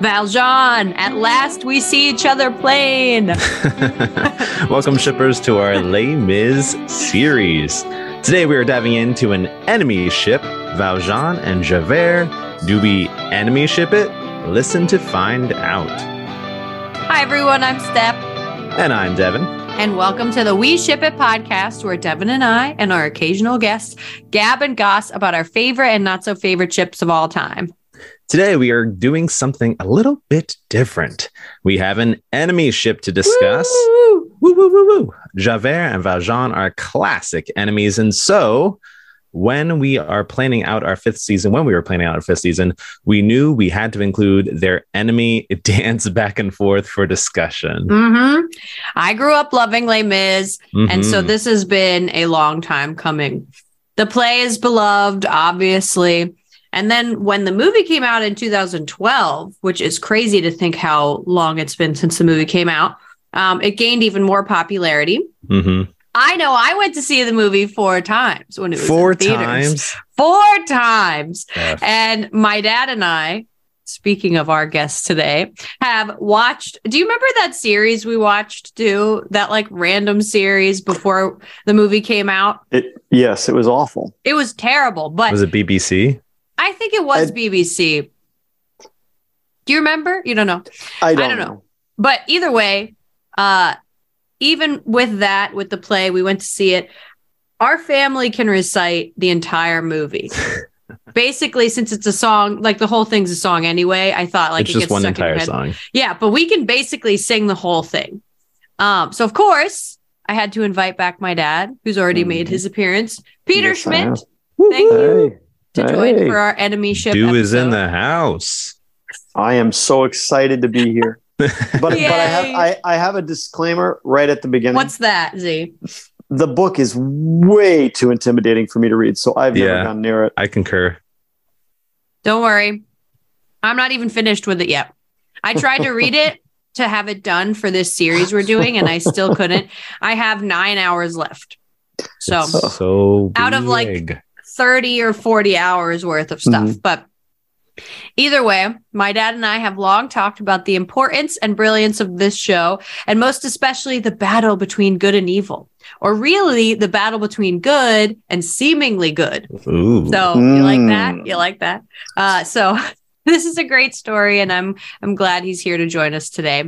Valjean, at last we see each other plain. Welcome, shippers, to our Les Mis series. Today we are diving into an enemy ship, Valjean and Javert. Do we enemy ship it? Listen to find out. Hi, everyone. I'm Steph. And I'm Devin. And welcome to the We Ship It podcast, where Devin and I and our occasional guests gab and goss about our favorite and not so favorite ships of all time. Today, we are doing something a little bit different. We have an enemy ship to discuss. Woo, woo, woo, woo, woo. Javert and Valjean are classic enemies. And so, when we are planning out our fifth season, when we were planning out our fifth season, we knew we had to include their enemy dance back and forth for discussion. Mm-hmm. I grew up loving Les Mis, Mm-hmm. and so this has been a long time coming. The play is beloved, obviously. And then when the movie came out in 2012, which is crazy to think how long it's been since the movie came out, um, it gained even more popularity. Mhm. I know I went to see the movie four times when it was Four in theaters. times. Four times. Yeah. And my dad and I, speaking of our guests today, have watched. Do you remember that series we watched, too? That like random series before the movie came out? It yes, it was awful. It was terrible, but Was it BBC? I think it was I- BBC. Do you remember? You don't know. I don't, don't know. know. But either way, uh, even with that, with the play, we went to see it. Our family can recite the entire movie. Basically, since it's a song, like the whole thing's a song anyway, I thought like it's it just gets one stuck in your entire head. song. Yeah, but we can basically sing the whole thing. Um, so of course, I had to invite back my dad, who's already made Mhm. his appearance, Peter Yes, Schmitt, have. Thank you Hey, to join hey. for our enemy ship. Do is in the house. I am so excited to be here. But but I have I, I have a disclaimer right at the beginning. What's that, Z? the book is way too intimidating for me to read, so I've Yeah. never gone near it. I concur. Don't worry. I'm not even finished with it yet. I tried to read it to have it done for this series we're doing, and I still couldn't. I have nine hours left. So It's so Out of, like, big. 30 or 40 hours worth of stuff. Mhm. But either way, my dad and I have long talked about the importance and brilliance of this show, and most especially the battle between good and evil, or really the battle between good and seemingly good. Ooh. So you like that? Mm. You like that? Uh, so this is a great story, and I'm I'm glad he's here to join us today.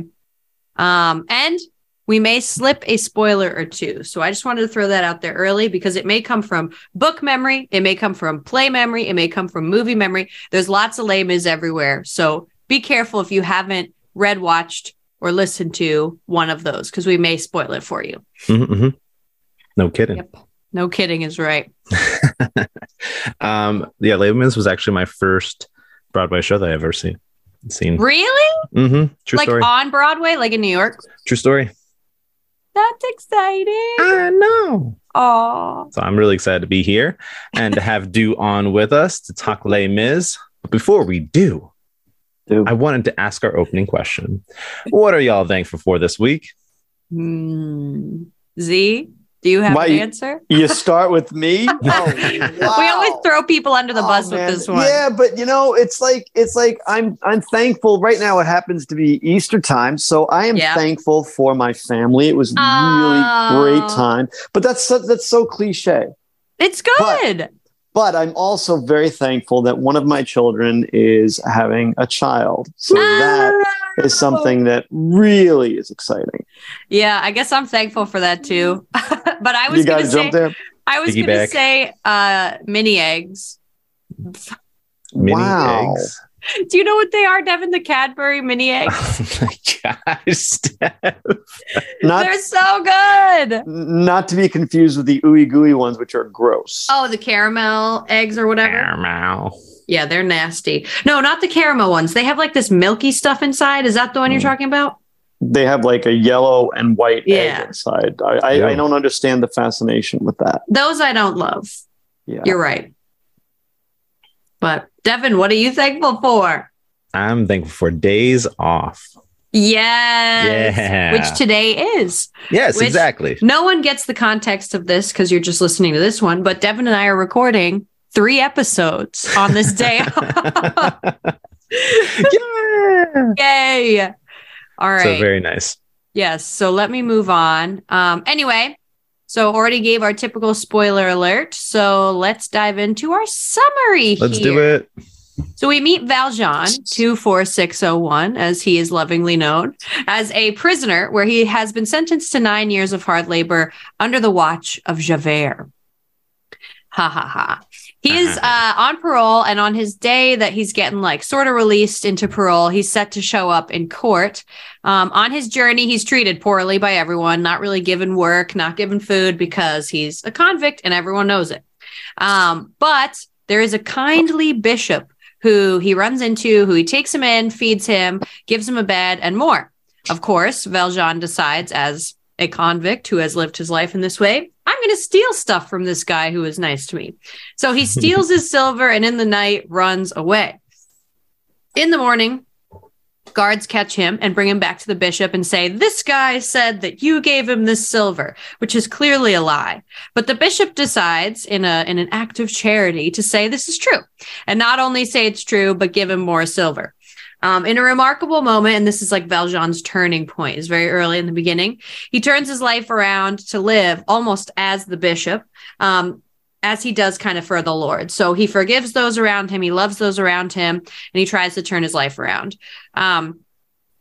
Um, and we may slip a spoiler or two. So I just wanted to throw that out there early because it may come from book memory, it may come from play memory, it may come from movie memory. There's lots of Les Mis everywhere. So be careful if you haven't read, watched, or listened to one of those because we may spoil it for you. Mhm, mhm. No kidding. Yep. No kidding is right. um, yeah, Les was actually my first Broadway show that I ever seen. Seen. Really? Mm-hmm. True like story. on Broadway, like in New York? True story. That's exciting. I know. Oh, So I'm really excited to be here and to have Do on with us to talk Les Mis. But before we do, Do. I wanted to ask our opening question. What are y'all thankful for this week? Hmm. Z, do you have Why an answer? You start with me. Oh, We always throw people under the Oh, bus with this one. Yeah, but you know, it's like it's like I'm I'm thankful right now. It happens to be Easter time, so I am Yeah. thankful for my family. It was Oh. really great oh. time. But that's so, that's so cliche. It's good. But I'm also very thankful that one of my children is having a child. So that Oh. something that really is exciting. Yeah, I guess I'm thankful for that too. but I was You going to guys say, jump? I was going to say, uh, mini eggs. Mini Wow. eggs. Do you know what they are, Devin? The Cadbury mini eggs. Oh my gosh, Steph. Not They're so good. not to be confused with the ooey gooey ones, which are gross. Oh, the caramel eggs or whatever. Caramel. Yeah, they're nasty. No, not the caramel ones. They have like this milky stuff inside. Is that the one you're Mm. talking about? They have like a yellow and white Yeah. egg inside. I, I, Yeah. I don't understand the fascination with that. Those I don't love. Yeah. You're right. But Devin, what are you thankful for? I'm thankful for days off. Yes. Yeah. Which today is. Yes, Which- exactly. No one gets the context of this because you're just listening to this one, but Devin and I are recording three episodes on this day. yeah. Yay. All right. So very nice. Yes. So let me move on. Um, anyway, so already gave our typical spoiler alert. So let's dive into our summary. Let's here. do it. So we meet Valjean, 24601, as he is lovingly known, as a prisoner where he has been sentenced to nine years of hard labor under the watch of Javert. Ha ha ha. He is uh, on parole, and on his day that he's getting like sort of released into parole, he's set to show up in court. Um, on his journey, he's treated poorly by everyone, not really given work, not given food because he's a convict and everyone knows it. Um, but there is a kindly bishop who he runs into, who he takes him in, feeds him, gives him a bed, and more. Of course, Valjean decides, as a convict who has lived his life in this way, I'm going to steal stuff from this guy who is nice to me. So he steals his silver and in the night runs away. In the morning, guards catch him and bring him back to the bishop and say, This guy said that you gave him this silver, which is clearly a lie. But the bishop decides, in, a, in an act of charity, to say this is true. And not only say it's true, but give him more silver. Um, in a remarkable moment, and this is like Valjean's turning point, is very early in the beginning. He turns his life around to live almost as the bishop, um, as he does kind of for the Lord. So he forgives those around him, he loves those around him, and he tries to turn his life around. Um,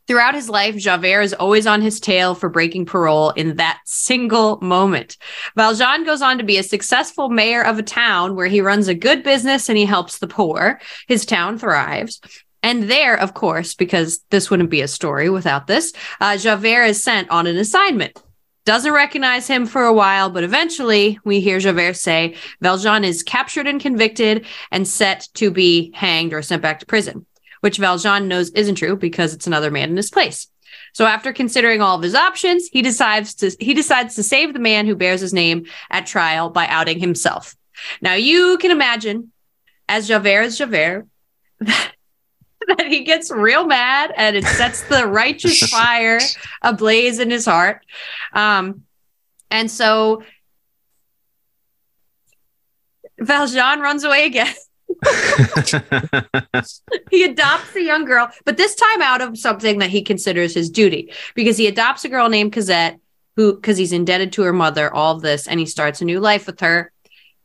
Throughout his life, Javert is always on his tail for breaking parole in that single moment. Valjean goes on to be a successful mayor of a town where he runs a good business and he helps the poor. His town thrives. And there, of course, because this wouldn't be a story without this, uh, Javert is sent on an assignment. Doesn't recognize him for a while, but eventually we hear Javert say Valjean is captured and convicted and set to be hanged or sent back to prison, which Valjean knows isn't true because it's another man in his place. So after considering all of his options, he decides to he decides to save the man who bears his name at trial by outing himself. Now you can imagine, as Javert is Javert, that he gets real mad and it sets the righteous fire ablaze in his heart. Um, and so Valjean runs away again. he adopts a young girl, but this time out of something that he considers his duty because he adopts a girl named Cosette who because he's indebted to her mother all this and he starts a new life with her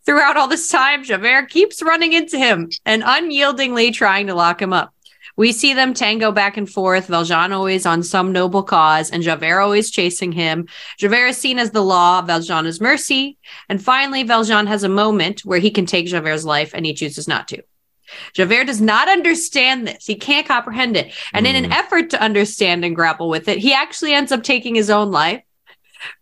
throughout all this time javert keeps running into him and unyieldingly trying to lock him up we see them tango back and forth, Valjean always on some noble cause, and Javert always chasing him. Javert is seen as the law, Valjean is mercy. And finally, Valjean has a moment where he can take Javert's life and he chooses not to. Javert does not understand this. He can't comprehend it. And mm. in an effort to understand and grapple with it, he actually ends up taking his own life,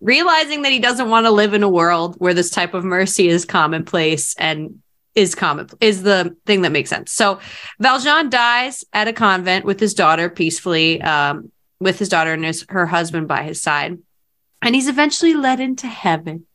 realizing that he doesn't want to live in a world where this type of mercy is commonplace and is common is the thing that makes sense. So Valjean dies at a convent with his daughter peacefully, um, with his daughter and his, her husband by his side, and he's eventually led into heaven.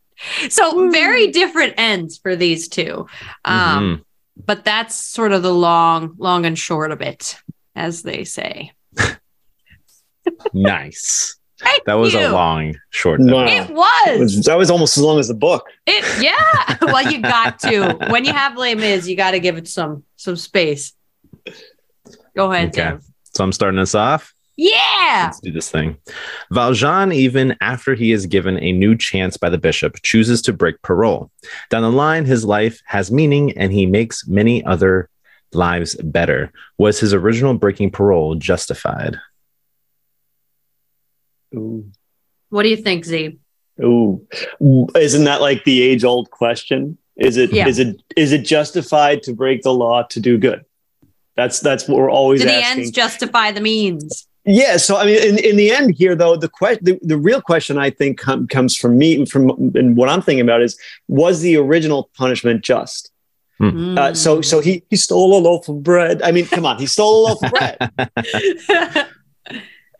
So Woo. very different ends for these two, um, mm-hmm. but that's sort of the long, long and short of it, as they say. nice. Thank that was you. a long short. No. It was. That was almost as long as the book. It yeah. well, you got to when you have Les Mis, you got to give it some some space. Go ahead, okay. Dev. So I'm starting us off. Yeah. Let's do this thing. Valjean, even after he is given a new chance by the bishop, chooses to break parole. Down the line, his life has meaning and he makes many other lives better. Was his original breaking parole justified? Ooh. What do you think, Z? Ooh, isn't that like the age old question? Is it yeah. is it is it justified to break the law to do good? That's that's what we're always. Do the asking. ends justify the means? Yeah. So I mean, in, in the end here, though, the question, the, the real question I think com- comes from me, from and what I'm thinking about is, was the original punishment just? Hmm. Uh, so so he he stole a loaf of bread. I mean, come on, he stole a loaf of bread.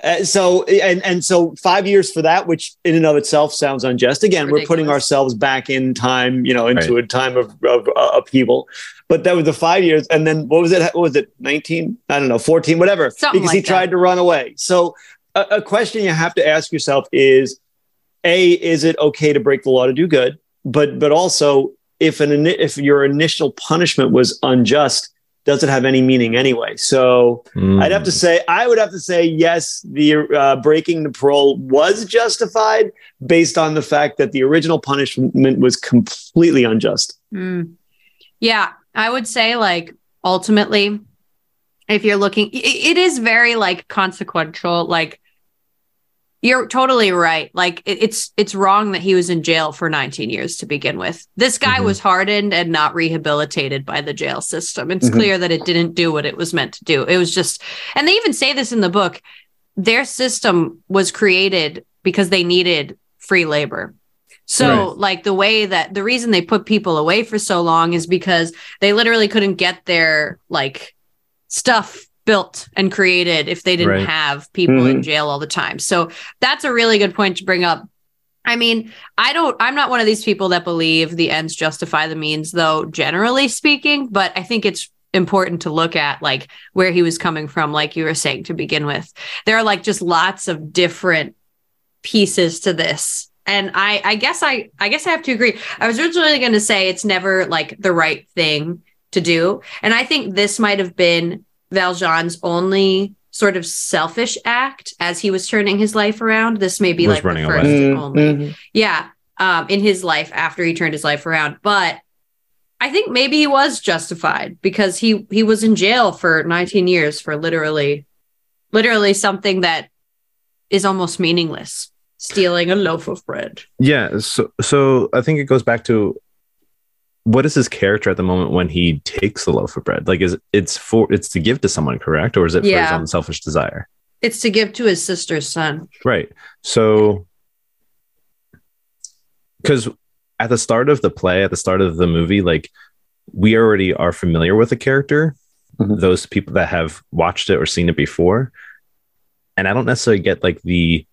Uh, so and and so five years for that, which in and of itself sounds unjust. Again, Ridiculous. we're putting ourselves back in time, you know, into right. a time of, of uh, upheaval. But that was the five years, and then what was it? What was it? Nineteen? I don't know, fourteen, whatever. Something because like he that. tried to run away. So a, a question you have to ask yourself is: A, is it okay to break the law to do good? But but also, if an if your initial punishment was unjust, does it have any meaning anyway? So Mm. I'd have to say, I would have to say, yes, the uh, breaking the parole was justified based on the fact that the original punishment was completely unjust. Mm. Yeah, I would say like ultimately, if you're looking, it, it is very like consequential. Like you're totally right. Like it, it's it's wrong that he was in jail for 19 years to begin with. This guy Mhm. was hardened and not rehabilitated by the jail system. It's Mhm. clear that it didn't do what it was meant to do. It was just, and they even say this in the book. Their system was created because they needed free labor. So, Right. like the way that the reason they put people away for so long is because they literally couldn't get their like stuff built and created if they didn't Right. have people in Mhm. jail all the time. So, that's a really good point to bring up. I mean, I don't, I'm not one of these people that believe the ends justify the means, though, generally speaking, but I think it's important to look at like where he was coming from, like you were saying to begin with. There are like just lots of different pieces to this. And I, I guess I, I guess I have to agree. I was originally going to say it's never like the right thing to do, and I think this might have been Valjean's only sort of selfish act as he was turning his life around. This may be Was like the first away. and only Mhm. yeah um in his life after he turned his life around but i think maybe he was justified because he he was in jail for 19 years for literally literally something that is almost meaningless stealing a loaf of bread Yeah. So, so I think it goes back to what is his character at the moment when he takes the loaf of bread? Like, is it's for it's to give to someone, correct, or is it for his own selfish desire? it's to give to his sister's son Right. So, because at the start of the play, at the start of the movie, like we already are familiar with the character, Mhm. those people that have watched it or seen it before. And I don't necessarily get like the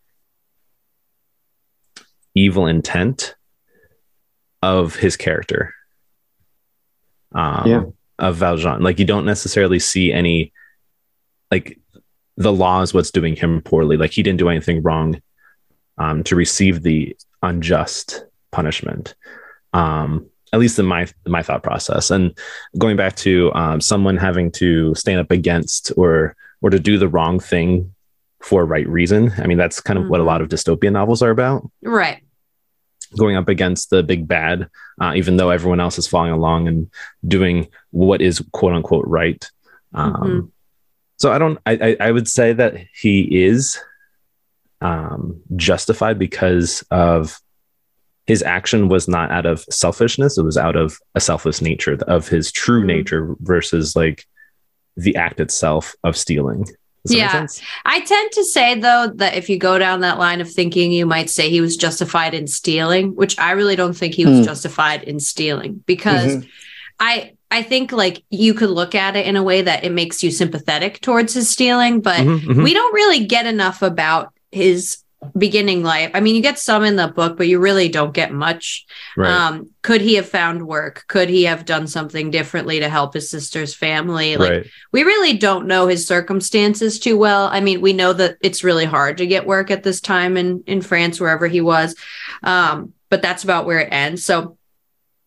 evil intent of his character. Um, Yeah. Of Valjean. Like you don't necessarily see any, like the law is what's doing him poorly. Like he didn't do anything wrong um, to receive the unjust punishment. Um, at least in my my thought process. And going back to um, someone having to stand up against or or to do the wrong thing for a right reason. I mean, that's kind of what a Mhm. lot of dystopian novels are about. right Going up against the big bad, uh, even though everyone else is following along and doing what is quote unquote right. Um, Mhm. So I don't. I, I I would say that he is um, justified because of his action was not out of selfishness; it was out of a selfless nature of his true Mhm. nature versus like the act itself of stealing. Yeah. I tend to say though that if you go down that line of thinking, you might say he was justified in stealing, which I really don't think he was Hmm. justified in stealing because Mhm. I I think like you could look at it in a way that it makes you sympathetic towards his stealing, but Mhm, mhm. we don't really get enough about his beginning life. I mean, you get some in the book, but you really don't get much. right. Um, could he have found work? Could he have done something differently to help his sister's family? Like right. we really don't know his circumstances too well. I mean, we know that it's really hard to get work at this time in in France, wherever he was, um, but that's about where it ends. So.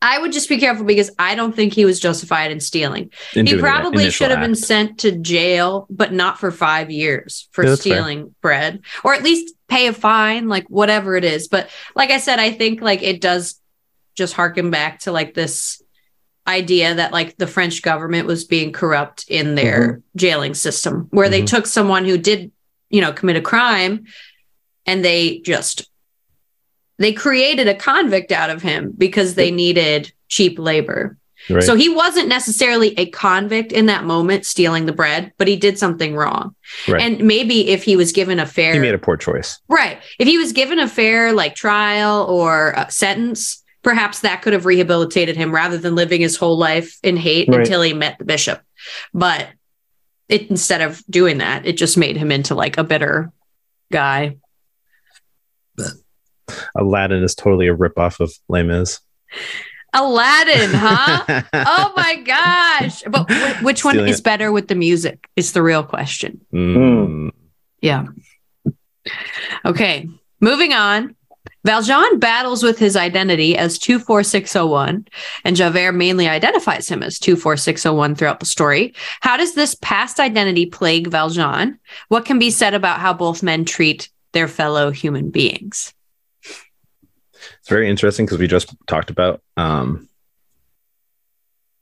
I would just be careful because I don't think he was justified in stealing. In he probably should have been sent to jail, but not for five years for Yeah, that's fair. stealing bread, or at least pay a fine, like whatever it is. But like I said, I think like it does just harken back to like this idea that like the French government was being corrupt in their jailing system, where they Mhm. took someone who did, you know, commit a crime, and they just they created a convict out of him because they needed cheap labor. Right. So he wasn't necessarily a convict in that moment stealing the bread, but he did something wrong. Right. And maybe if he was given a fair he made a poor choice. right, if he was given a fair like trial or sentence, perhaps that could have rehabilitated him rather than living his whole life in hate Right. until he met the bishop. But it instead of doing that, it just made him into like a bitter guy. Aladdin is totally a ripoff of Les Mis. Aladdin, huh? oh my gosh. But wh- which one is it. better with the music? Is the real question. Mm. Yeah. Okay. Moving on. Valjean battles with his identity as 24601, and Javert mainly identifies him as 24601 throughout the story. How does this past identity plague Valjean? What can be said about how both men treat their fellow human beings? Very interesting because we just talked about um,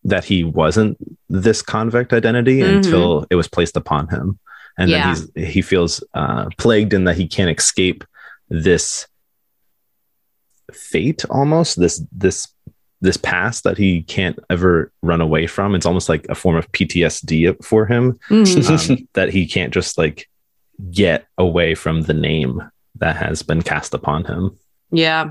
that he wasn't this convict identity mm-hmm. until it was placed upon him. And yeah. then he's, he feels uh, plagued in that he can't escape this fate almost this this this past that he can't ever run away from it's almost like a form of ptsd for him mm-hmm. um, that he can't just like get away from the name that has been cast upon him yeah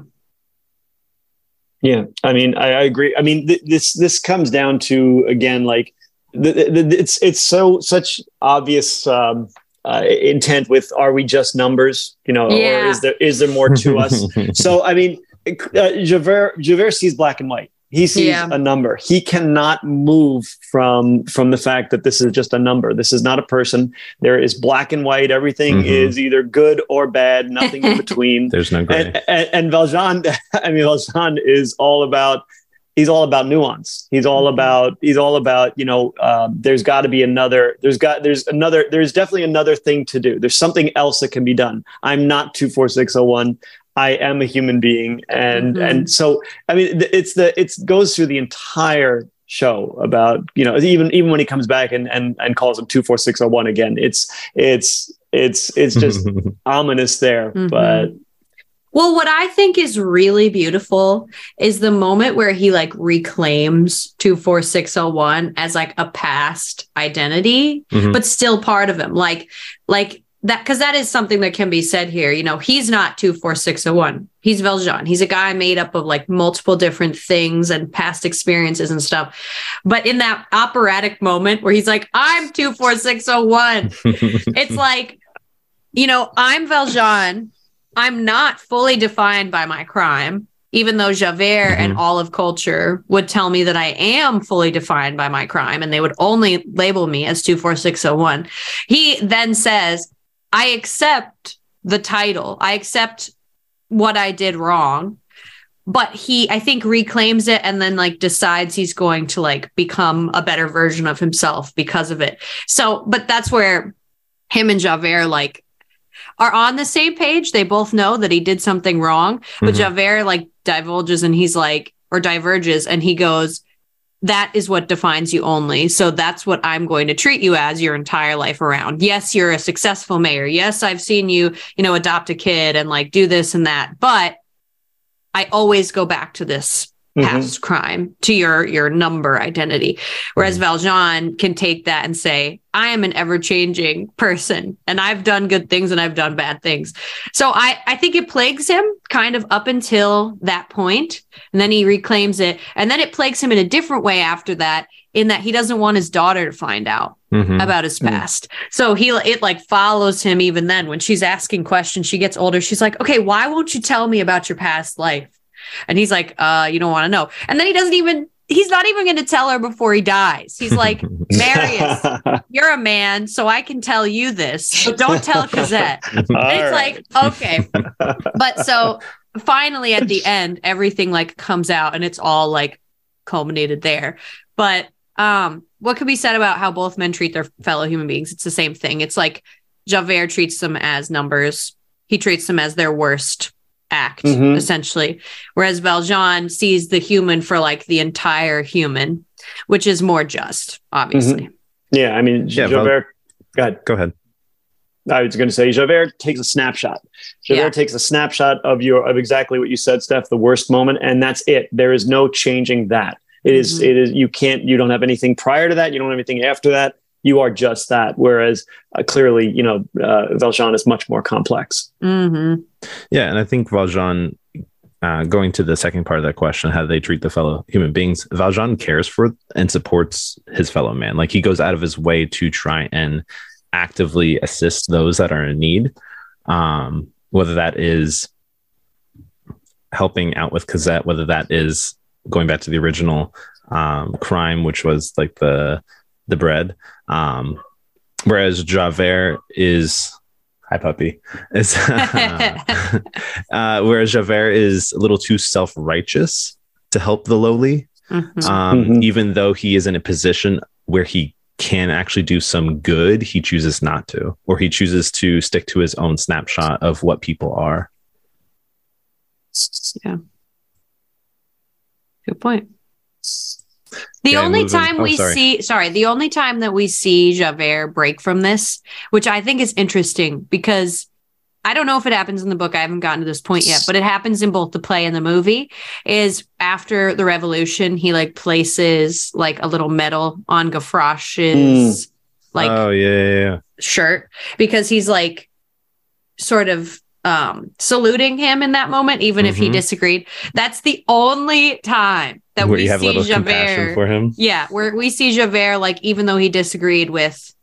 yeah i mean i, I agree i mean th- this this comes down to again like the, the, it's it's so such obvious um, uh, intent with are we just numbers you know yeah. or is there is there more to us so i mean uh, Javert Javert sees black and white he sees yeah. a number. He cannot move from from the fact that this is just a number. This is not a person. There is black and white. Everything mm-hmm. is either good or bad. Nothing in between. There's no gray. And, and, and, valjean i mean valjean is all about he's all about nuance. He's all mm-hmm. about he's all about you know um, there's got to be another there's got there's another there's definitely another thing to do. There's something else that can be done. I'm not 24601 I am a human being, and mm-hmm. and so I mean, it's the it goes through the entire show about you know even even when he comes back and and and calls him two four six zero one again, it's it's it's it's just ominous there, mm-hmm. but. Well, what I think is really beautiful is the moment where he like reclaims 24601 as like a past identity, mm-hmm. but still part of him. Like, like that because that is something that can be said here. You know, he's not two four six zero one. He's Valjean. He's a guy made up of like multiple different things and past experiences and stuff. But in that operatic moment where he's like, "I'm two four six zero oh one," it's like, you know, I'm Valjean. I'm not fully defined by my crime even though Javert mm-hmm. and all of culture would tell me that I am fully defined by my crime and they would only label me as 24601. He then says, I accept the title. I accept what I did wrong. But he, I think, reclaims it and then like decides he's going to like become a better version of himself because of it. So, but that's where him and Javert like are on the same page. They both know that he did something wrong, but mm-hmm. Javert like divulges and he's like, or diverges and he goes, that is what defines you only. So that's what I'm going to treat you as your entire life around. Yes, you're a successful mayor. Yes, I've seen you, you know, adopt a kid and like do this and that. But I always go back to this mm-hmm. past crime to your your number identity whereas mm-hmm. valjean can take that and say i am an ever-changing person and i've done good things and i've done bad things so i i think it plagues him kind of up until that point and then he reclaims it and then it plagues him in a different way after that in that he doesn't want his daughter to find out mm-hmm. about his mm-hmm. past. Mm-hmm. So he it like follows him even then when she's asking questions, she gets older. She's like, "Okay, why won't you tell me about your past life?" And he's like, uh, you don't want to know. And then he doesn't even, he's not even going to tell her before he dies. He's like, Marius, you're a man, so I can tell you this, but don't tell Cosette. it's right. like, okay. But so finally at the end, everything like comes out and it's all like culminated there. But um, what could be said about how both men treat their fellow human beings? It's the same thing. It's like Javert treats them as numbers. He treats them as their worst act mm-hmm. essentially whereas valjean sees the human for like the entire human which is more just obviously mm-hmm. yeah i mean yeah, javert Val- go ahead go ahead I was going to say Javert takes a snapshot. Javert yeah. takes a snapshot of your of exactly what you said, Steph, the worst moment, and that's it. There is no changing that. It mm-hmm. is. It is. You can't. You don't have anything prior to that. You don't have anything after that you are just that. Whereas uh, clearly, you know, uh, Valjean is much more complex. Yeah, and I think Valjean. Uh, going to the second part of that question, how they treat the fellow human beings, Valjean cares for and supports his fellow man. Like he goes out of his way to try and actively assist those that are in need, um, whether that is helping out with Cosette, whether that is going back to the original um, crime, which was like the the bread. Um, whereas Javert is hi puppy. Is uh, uh, whereas Javert is a little too self righteous to help the lowly, Mhm. um, Mhm. even though he is in a position where he can actually do some good, he chooses not to, or he chooses to stick to his own snapshot of what people are. Yeah good point. The Okay, only time oh, we sorry. see, sorry, the only time that we see Javert break from this, which I think is interesting because I don't know if it happens in the book. I haven't gotten to this point yet, but it happens in both the play and the movie. Is after the revolution, he like places like a little medal on Gavroche's mm. like oh yeah, yeah, yeah. shirt because he's like sort of um saluting him in that moment even if he Mhm. disagreed that's the only time that where we you have a see little compassion javert for him, yeah where we see javert like even though he disagreed with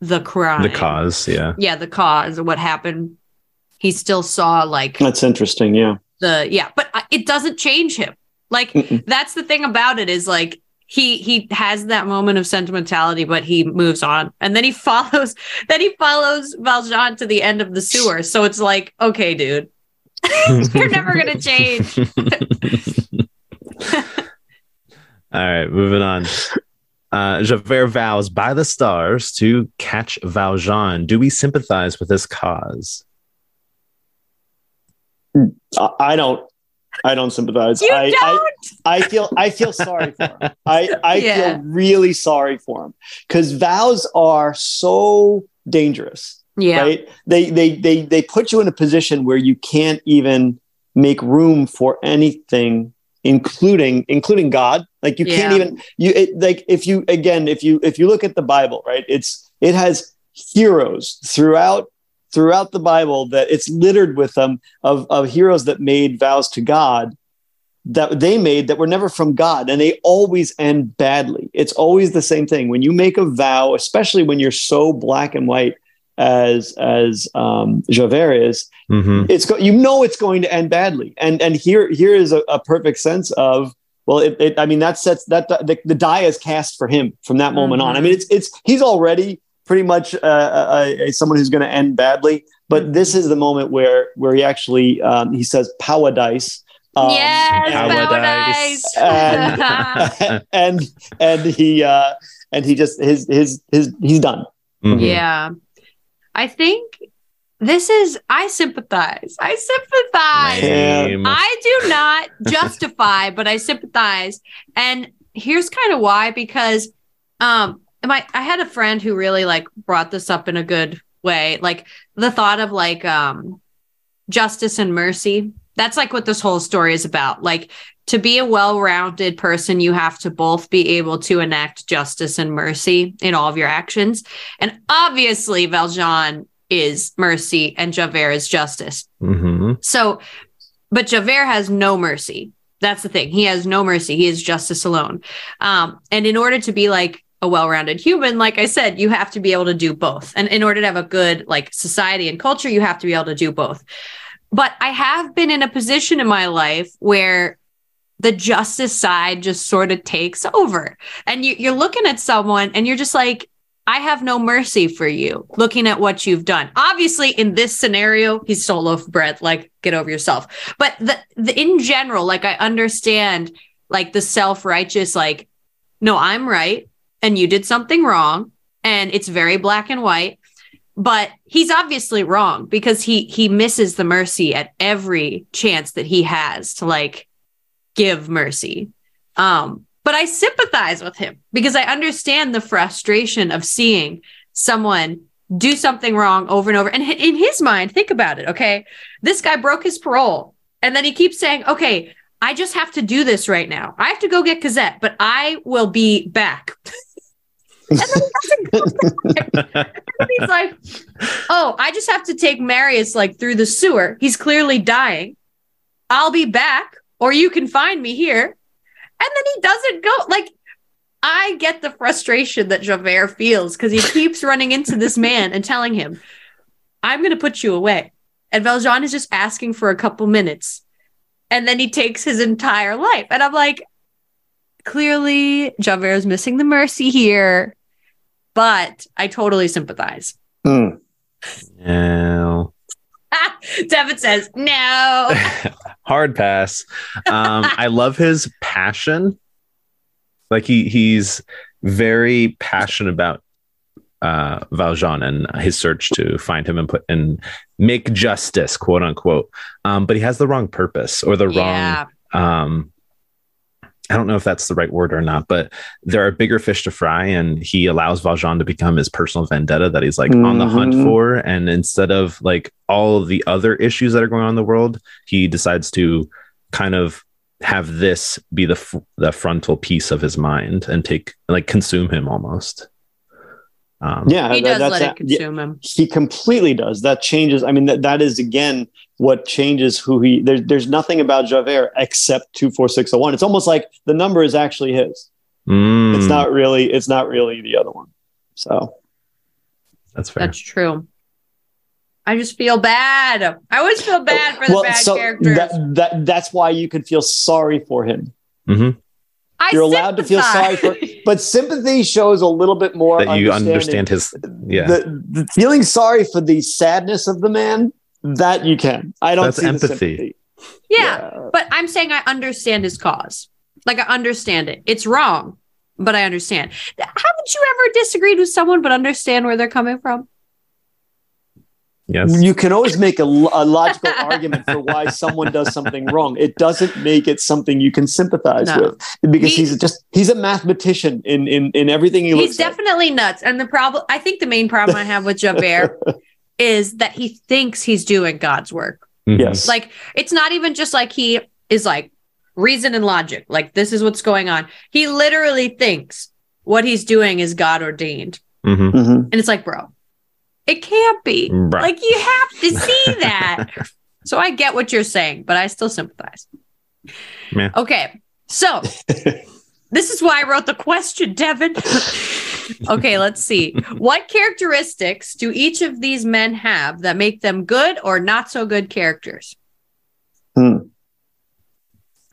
the crime the cause. Yeah, yeah the cause of what happened he still saw like That's interesting. Yeah. the yeah but uh, it doesn't change him like Mm-mm. that's the thing about it is like he he has that moment of sentimentality but he moves on and then he follows then he follows Valjean to the end of the sewer so it's like okay dude you're never gonna change All right, moving on. Uh, Javert vows by the stars to catch Valjean. Do we sympathize with this cause? I, I don't. I don't sympathize. you I, don't I, I feel. I feel sorry for him. I, I Yeah. feel really sorry for him because vows are so dangerous. yeah right they they they they put you in a position where you can't even make room for anything including including god like you can't even you it, like if you again if you if you look at the bible right it's it has heroes throughout throughout the bible that it's littered with them of of heroes that made vows to god that they made that were never from God and they always end badly. It's always the same thing. When you make a vow, especially when you're so black and white as as um, Javert is, hmm it's go- you know it's going to end badly. And and here here is a, a perfect sense of well, it, it, I mean that sets that the, the die is cast for him from that moment on. I mean it's it's he's already pretty much uh, a, a, someone who's going to end badly. But this is the moment where where he actually um, he says paradise. Um, yes and- paradise and, and and he uh and he just his his his he's done Mhm. yeah i think this is i sympathize i sympathize Lame. I do not justify, but I sympathize. And here's kind of why because um my I had a friend who really like brought this up in a good way. Like the thought of like um justice and mercy. That's like what this whole story is about. Like to be a well-rounded person, you have to both be able to enact justice and mercy in all of your actions. And obviously Valjean is mercy and Javert is justice. Mhm. So, but Javert has no mercy. That's the thing. He has no mercy. He is justice alone. Um, and in order to be like a well-rounded human, like I said, you have to be able to do both. And in order to have a good like society and culture, you have to be able to do both. But I have been in a position in my life where the justice side just sort of takes over. And you, you're looking at someone and you're just like, I have no mercy for you looking at what you've done. Obviously, in this scenario, he stole loaf of bread, like get over yourself. But the, the in general, like I understand like the self-righteous, like, no, I'm right, and you did something wrong, and it's very black and white. But he's obviously wrong because he he misses the mercy at every chance that he has to like give mercy. Um, but I sympathize with him because I understand the frustration of seeing someone do something wrong over and over. And in his mind, think about it. Okay. This guy broke his parole. And then he keeps saying, okay, I just have to do this right now. I have to go get Cosette, but I will be back. and then he's like, oh, I just have to take Marius like through the sewer. He's clearly dying. I'll be back, or you can find me here. And then he doesn't go. Like, I get the frustration that Javert feels because he keeps running into this man and telling him, I'm going to put you away. And Valjean is just asking for a couple minutes. And then he takes his entire life. And I'm like, clearly, Javert is missing the mercy here. But I totally sympathize. Hmm. Yeah. Devin says no. Hard pass. Um, I love his passion. Like he he's very passionate about uh, Valjean and his search to find him and put and make justice, quote unquote. Um, but he has the wrong purpose or the Yeah. wrong. Um, I don't know if that's the right word or not, but there are bigger fish to fry, and he allows Valjean to become his personal vendetta that he's like on the hunt Mhm. for. And instead of like all of the other issues that are going on in the world, he decides to kind of have this be the f- the frontal piece of his mind and take like consume him almost. Um, Yeah, He that- does let that's it consume him. he completely does. That changes. I mean, that, that is again what changes who he. There, there's nothing about Javert except two four six zero one. It's almost like the number is actually his. mm, It's not really. It's not really the other one. So That's fair. That's true. I just feel bad. I always feel bad for the bad so characters. that, that that's why you could feel sorry for him. hmm You're allowed to feel sorry for, but sympathy shows a little bit more That you understand his yeah. the, the feeling sorry for the sadness of the man that you can. I don't That's see the empathy. sympathy. yeah, but I'm saying I understand his cause. Like I understand it. It's wrong, but I understand. Haven't you ever disagreed with someone but understand where they're coming from? Yes. You can always make a, a logical argument for why someone does something wrong. It doesn't make it something you can sympathize No. with because He- he's just he's a mathematician in in in everything he He's looks at. He's definitely nuts. And the problem, I think the main problem I have with Javert is that he thinks he's doing God's work. Mhm. Yes, Like it's not even just like he is like reason and logic. Like this is what's going on. He literally thinks what he's doing is God ordained. Mhm. Mhm. And it's like, bro, it can't be. Right. Like you have to see that. so I get what you're saying, but I still sympathize. Yeah. Okay. So this is why I wrote the question, Devin. okay, let's see. What characteristics do each of these men have that make them good or not so good characters? Hmm.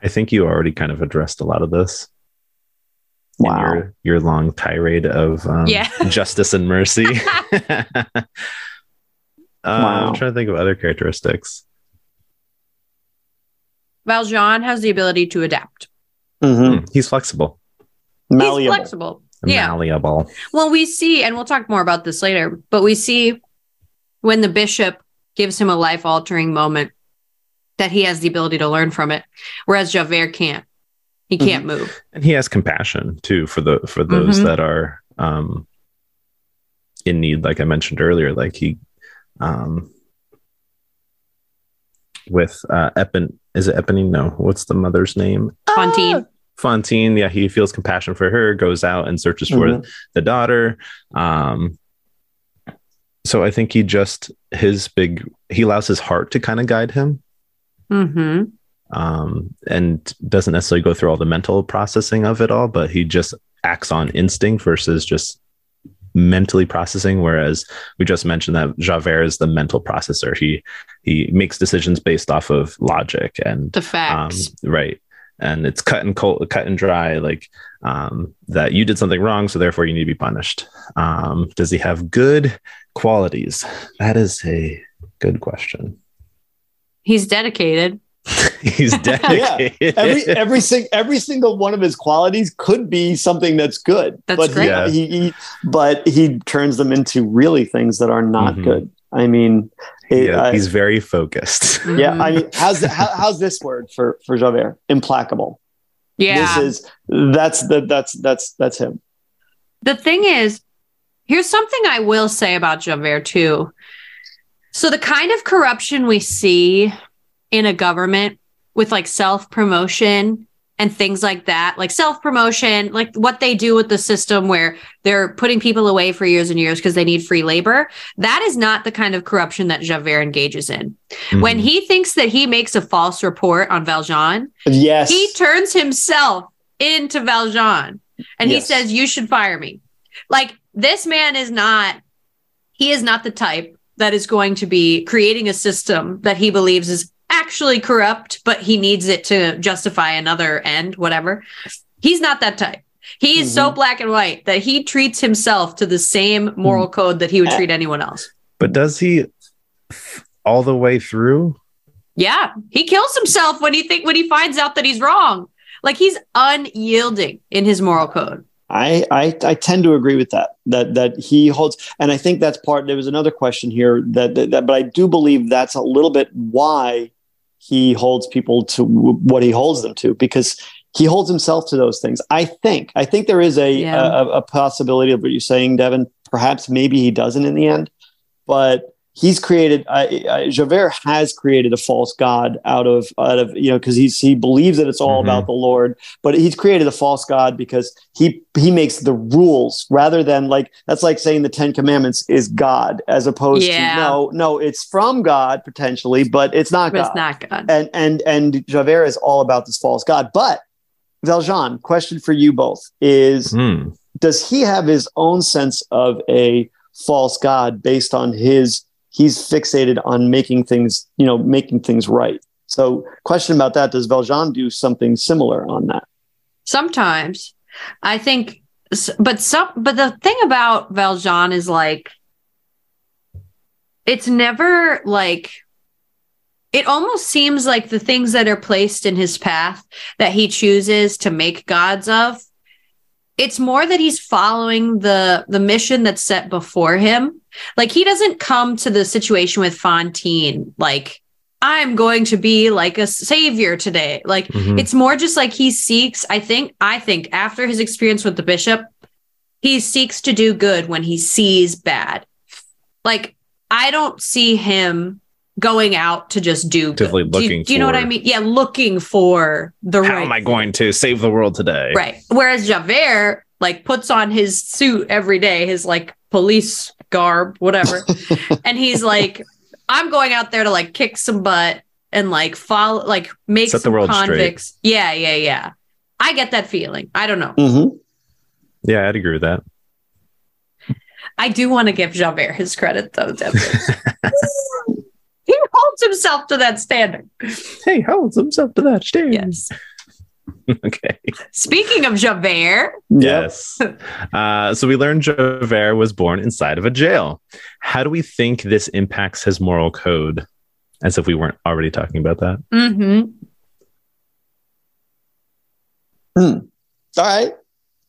I think you already kind of addressed a lot of this in Wow. your, your long tirade of um, Yeah. justice and mercy. uh, Wow. I'm trying to think of other characteristics. Valjean has the ability to adapt. Mhm. Hmm, He's flexible, He's flexible. Yeah. malleable. Well, we see, and we'll talk more about this later, but we see when the bishop gives him a life altering moment that he has the ability to learn from it, whereas Javert can't. He can't move. and he has compassion too for the for those Mhm. that are um in need like i mentioned earlier like he um with uh epin is it eponine no what's the mother's name Fantine. fantine yeah he feels compassion for her goes out and searches for Mhm. the daughter um so i think he just his big he allows his heart to kind of guide him hmm um, and doesn't necessarily go through all the mental processing of it all, but he just acts on instinct versus just mentally processing. Whereas we just mentioned that Javert is the mental processor. He he makes decisions based off of logic and The um, facts. right. And it's cut and cold, cut and dry, like um, that you did something wrong, so therefore you need to be punished. Um, does he have good qualities? That is a good question. He's dedicated. He's dedicated. every every sing, every single one of his qualities could be something that's good. That's but great. He, Yeah. he, he but he turns them into really things that are not Mhm. good. I mean, it, yeah, I- he's very focused. yeah. I mean, how's the, how, how's this word for for Javert? Implacable. yeah. This is that's the that's that's that's him. the thing is, here's something I will say about Javert too. So the kind of corruption we see in a government with like self promotion and things like that, like self promotion, like what they do with the system where they're putting people away for years and years because they need free labor. That is not the kind of corruption that Javert engages in. When Mhm. he thinks that he makes a false report on Valjean, Yes. he turns himself into Valjean and he says, You should fire me. Like, this man is not, he is not the type that is going to be creating a system that he believes is actually corrupt, but he needs it to justify another end, whatever. He's not that type. He is so black and white that he treats himself to the same moral code that he would Uh, treat anyone else. but does he all the way through. Yeah, he kills himself when he think when he finds out that he's wrong. Like he's unyielding in his moral code. I, I I tend to agree with that. That that he holds, and I think that's part. There was another question here that, that, that but I do believe that's a little bit why he holds people to what he holds them to because he holds himself to those things. I think. I think there is a yeah. a, a possibility of what you're saying, Devin. Perhaps maybe he doesn't in the end, but he's created uh, uh, Javert has created a false god out of out of you know because he's he believes that it's all mm-hmm. about the Lord, but he's created a false god because he he makes the rules rather than like that's like saying the Ten Commandments is God as opposed yeah. to no no it's from God potentially, but it's not God. It's not God. And and and Javert is all about this false god. But Valjean, question for you both is: mm. Does he have his own sense of a false god based on his he's fixated on making things, you know, making things right. So, question about that: Does Valjean do something similar on that? Sometimes, I think, but some, but the thing about Valjean is like, it's never like. It almost seems like the things that are placed in his path that he chooses to make gods of it's more that he's following the the mission that's set before him like he doesn't come to the situation with Fantine like I'm going to be like a savior today. Like mm-hmm. it's more just like he seeks, I think, I think after his experience with the bishop, he seeks to do good when he sees bad. Like I don't see him going out to just do Definitely good. looking do you, do you know what I mean? Yeah, looking for the How right am I going to save the world today? Right. Whereas Javert like puts on his suit every day, his like police garb, whatever. and he's like, I'm going out there to like kick some butt and like follow, like make Set some the world convicts. Straight. Yeah, yeah, yeah. I get that feeling. I don't know. Mm-hmm. Yeah, I'd agree with that. I do want to give Javert his credit though, definitely. he holds himself to that standard. He holds himself to that standard. Yes. okay. Speaking of Javert. Yes. uh, so we learned Javert was born inside of a jail. How do we think this impacts his moral code? As if we weren't already talking about that. Mm-hmm. Hmm. All right.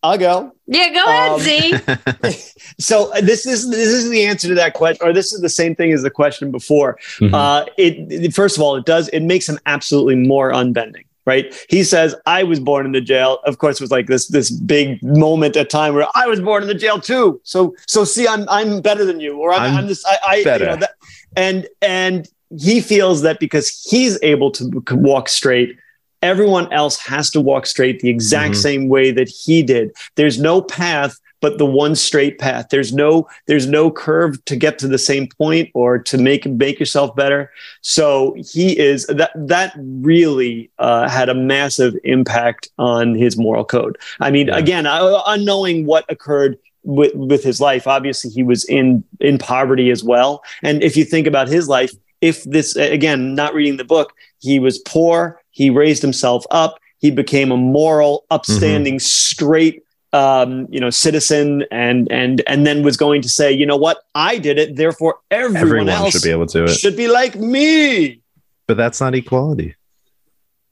I'll go. Yeah, go ahead, um, Z. so uh, this is this is the answer to that question, or this is the same thing as the question before. Mm-hmm. Uh, it, it, first of all, it does it makes him absolutely more unbending right? He says, I was born in the jail. Of course, it was like this this big moment at time where I was born in the jail too. So so see, I'm I'm better than you, or I'm, I'm, I'm this I, I better. You know, that, and and he feels that because he's able to walk straight, everyone else has to walk straight the exact mm-hmm. same way that he did. There's no path but the one straight path. There's no there's no curve to get to the same point or to make make yourself better. So he is that that really uh, had a massive impact on his moral code. I mean, yeah. again, unknowing what occurred with, with his life, obviously he was in in poverty as well. And if you think about his life, if this again, not reading the book, he was poor. He raised himself up. He became a moral, upstanding, mm-hmm. straight um, you know, citizen and and and then was going to say, you know what, I did it, therefore everyone, everyone else should be able to do it. Should be like me. But that's not equality.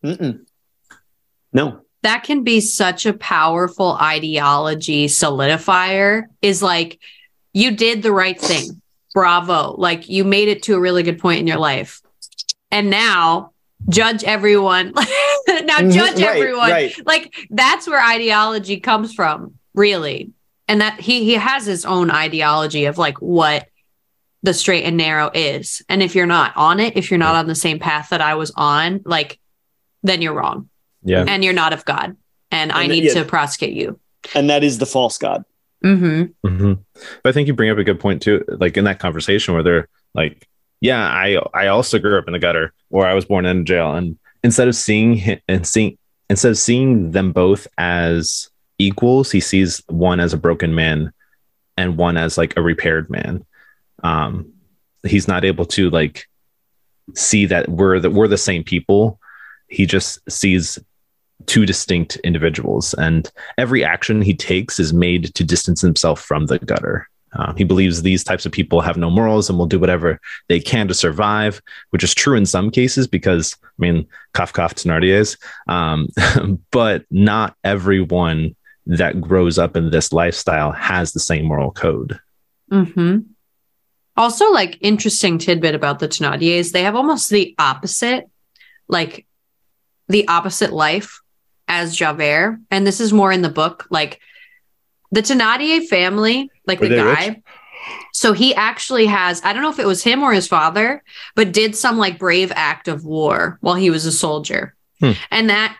Mm-mm. No. That can be such a powerful ideology solidifier. Is like you did the right thing. Bravo. Like you made it to a really good point in your life. And now judge everyone. now mm-hmm. judge right, everyone. Right. Like that's where ideology comes from, really. And that he he has his own ideology of like what the straight and narrow is. And if you're not on it, if you're not on the same path that I was on, like then you're wrong. Yeah. And you're not of God. And, and I need yeah. to prosecute you. And that is the false God. Mm-hmm. Mm-hmm. But I think you bring up a good point too. Like in that conversation where they're like, yeah, I I also grew up in the gutter or I was born in jail. And instead of seeing and seeing instead of seeing them both as equals, he sees one as a broken man and one as like a repaired man. Um, he's not able to like see that we're that we're the same people. He just sees two distinct individuals, and every action he takes is made to distance himself from the gutter. Um, he believes these types of people have no morals and will do whatever they can to survive, which is true in some cases because, I mean, cough, cough, Thenardiers. Um, but not everyone that grows up in this lifestyle has the same moral code. Mm-hmm. Also, like interesting tidbit about the Thenardiers, they have almost the opposite, like the opposite life as Javert. And this is more in the book. Like the Thénardier family, like Were the guy. Rich? So he actually has, I don't know if it was him or his father, but did some like brave act of war while he was a soldier. Hmm. And that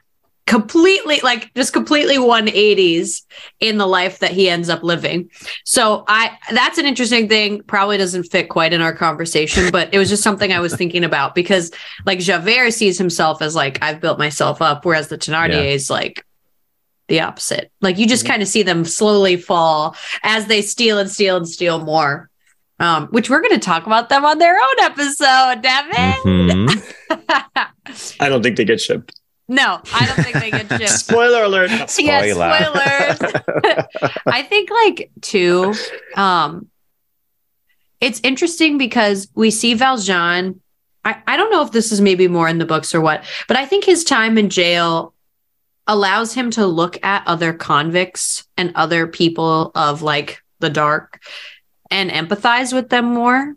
completely like just completely 180s in the life that he ends up living. So I that's an interesting thing probably doesn't fit quite in our conversation but it was just something I was thinking about because like Javert sees himself as like I've built myself up whereas the Thenardier yeah. is like the opposite. Like you just mm-hmm. kind of see them slowly fall as they steal and steal and steal more. Um, which we're going to talk about them on their own episode, Devin. Mm-hmm. I don't think they get shipped. No, I don't think they get shipped. Spoiler alert. Spoiler. Yeah, spoilers. I think like two. um, it's interesting because we see Valjean. I, I don't know if this is maybe more in the books or what, but I think his time in jail allows him to look at other convicts and other people of like the dark and empathize with them more.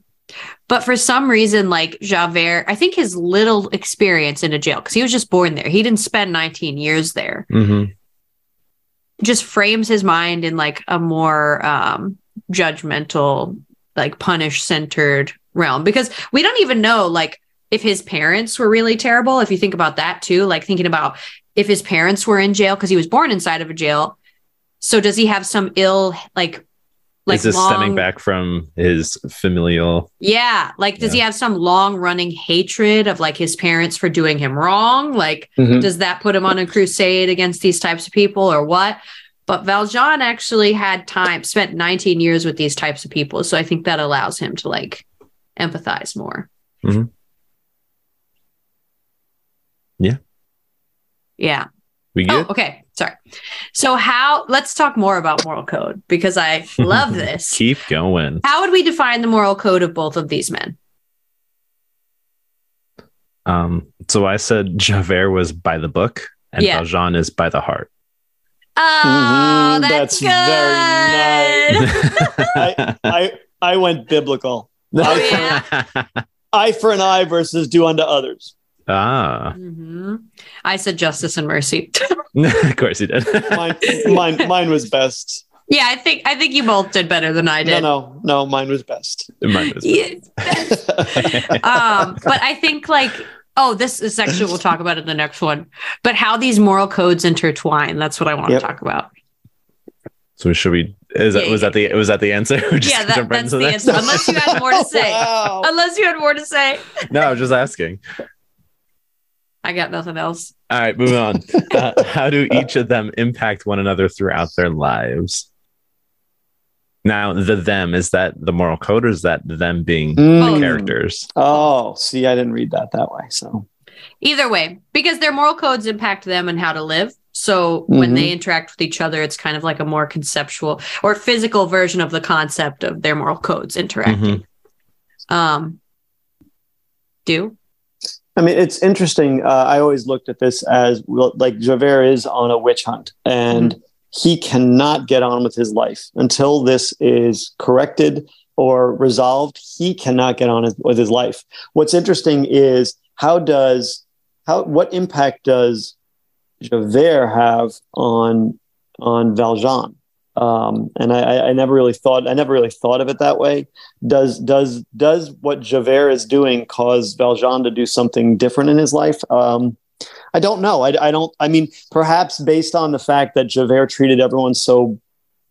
But for some reason, like Javert, I think his little experience in a jail, because he was just born there, he didn't spend 19 years there, mm-hmm. just frames his mind in like a more um, judgmental, like punish centered realm. Because we don't even know, like, if his parents were really terrible. If you think about that too, like thinking about if his parents were in jail because he was born inside of a jail. So does he have some ill, like, like is this long, stemming back from his familial yeah like does yeah. he have some long running hatred of like his parents for doing him wrong like mm-hmm. does that put him on a crusade against these types of people or what but valjean actually had time spent 19 years with these types of people so i think that allows him to like empathize more mm-hmm. yeah yeah we good? Oh, okay. Sorry. So how let's talk more about moral code because I love this. Keep going. How would we define the moral code of both of these men? Um, so I said Javert was by the book and yeah. Valjean is by the heart. Oh, mm-hmm, that's, that's very nice. I, I, I went biblical. Oh, yeah. eye for an eye versus do unto others. Ah. Mm-hmm. I said justice and mercy. of course you did. mine, mine, mine was best. Yeah, I think I think you both did better than I did. No, no, no, mine was best. Mine was best. um, but I think like oh, this is actually we'll talk about it in the next one. But how these moral codes intertwine, that's what I want yep. to talk about. So should we is that yeah, was yeah. that the was that the answer? yeah, that, that's the answer. Unless you had more to say. wow. Unless you had more to say. no, I was just asking. I got nothing else. All right, moving on. uh, how do each of them impact one another throughout their lives? Now, the them is that the moral code, or is that them being mm. the characters? Oh, see, I didn't read that that way. So, either way, because their moral codes impact them and how to live. So mm-hmm. when they mm-hmm. interact with each other, it's kind of like a more conceptual or physical version of the concept of their moral codes interacting. Mm-hmm. Um, do I mean, it's interesting. Uh, I always looked at this as like Javert is on a witch hunt and mm-hmm. he cannot get on with his life until this is corrected or resolved. He cannot get on with his life. What's interesting is how does how what impact does Javert have on on Valjean? Um, and I, I, never really thought I never really thought of it that way. Does does does what Javert is doing cause Valjean to do something different in his life? Um, I don't know. I, I don't. I mean, perhaps based on the fact that Javert treated everyone so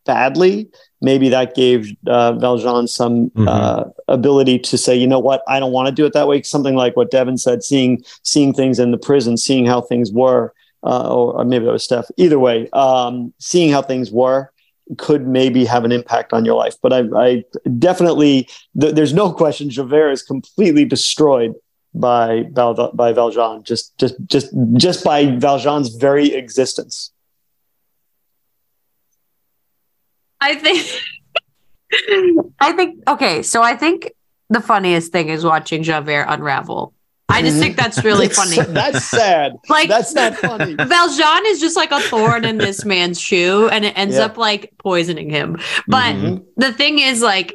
badly, maybe that gave uh, Valjean some mm-hmm. uh, ability to say, you know what, I don't want to do it that way. Something like what Devin said, seeing seeing things in the prison, seeing how things were, uh, or, or, maybe that was Steph. Either way, um, seeing how things were could maybe have an impact on your life. But I, I definitely, th- there's no question, Javert is completely destroyed by Val- by Valjean, just just just just by Valjean's very existence. I think I think okay, so I think the funniest thing is watching Javert unravel. I just think that's really funny. That's sad. Like That's not funny. Valjean is just like a thorn in this man's shoe and it ends Yeah. up like poisoning him. But Mhm. the thing is like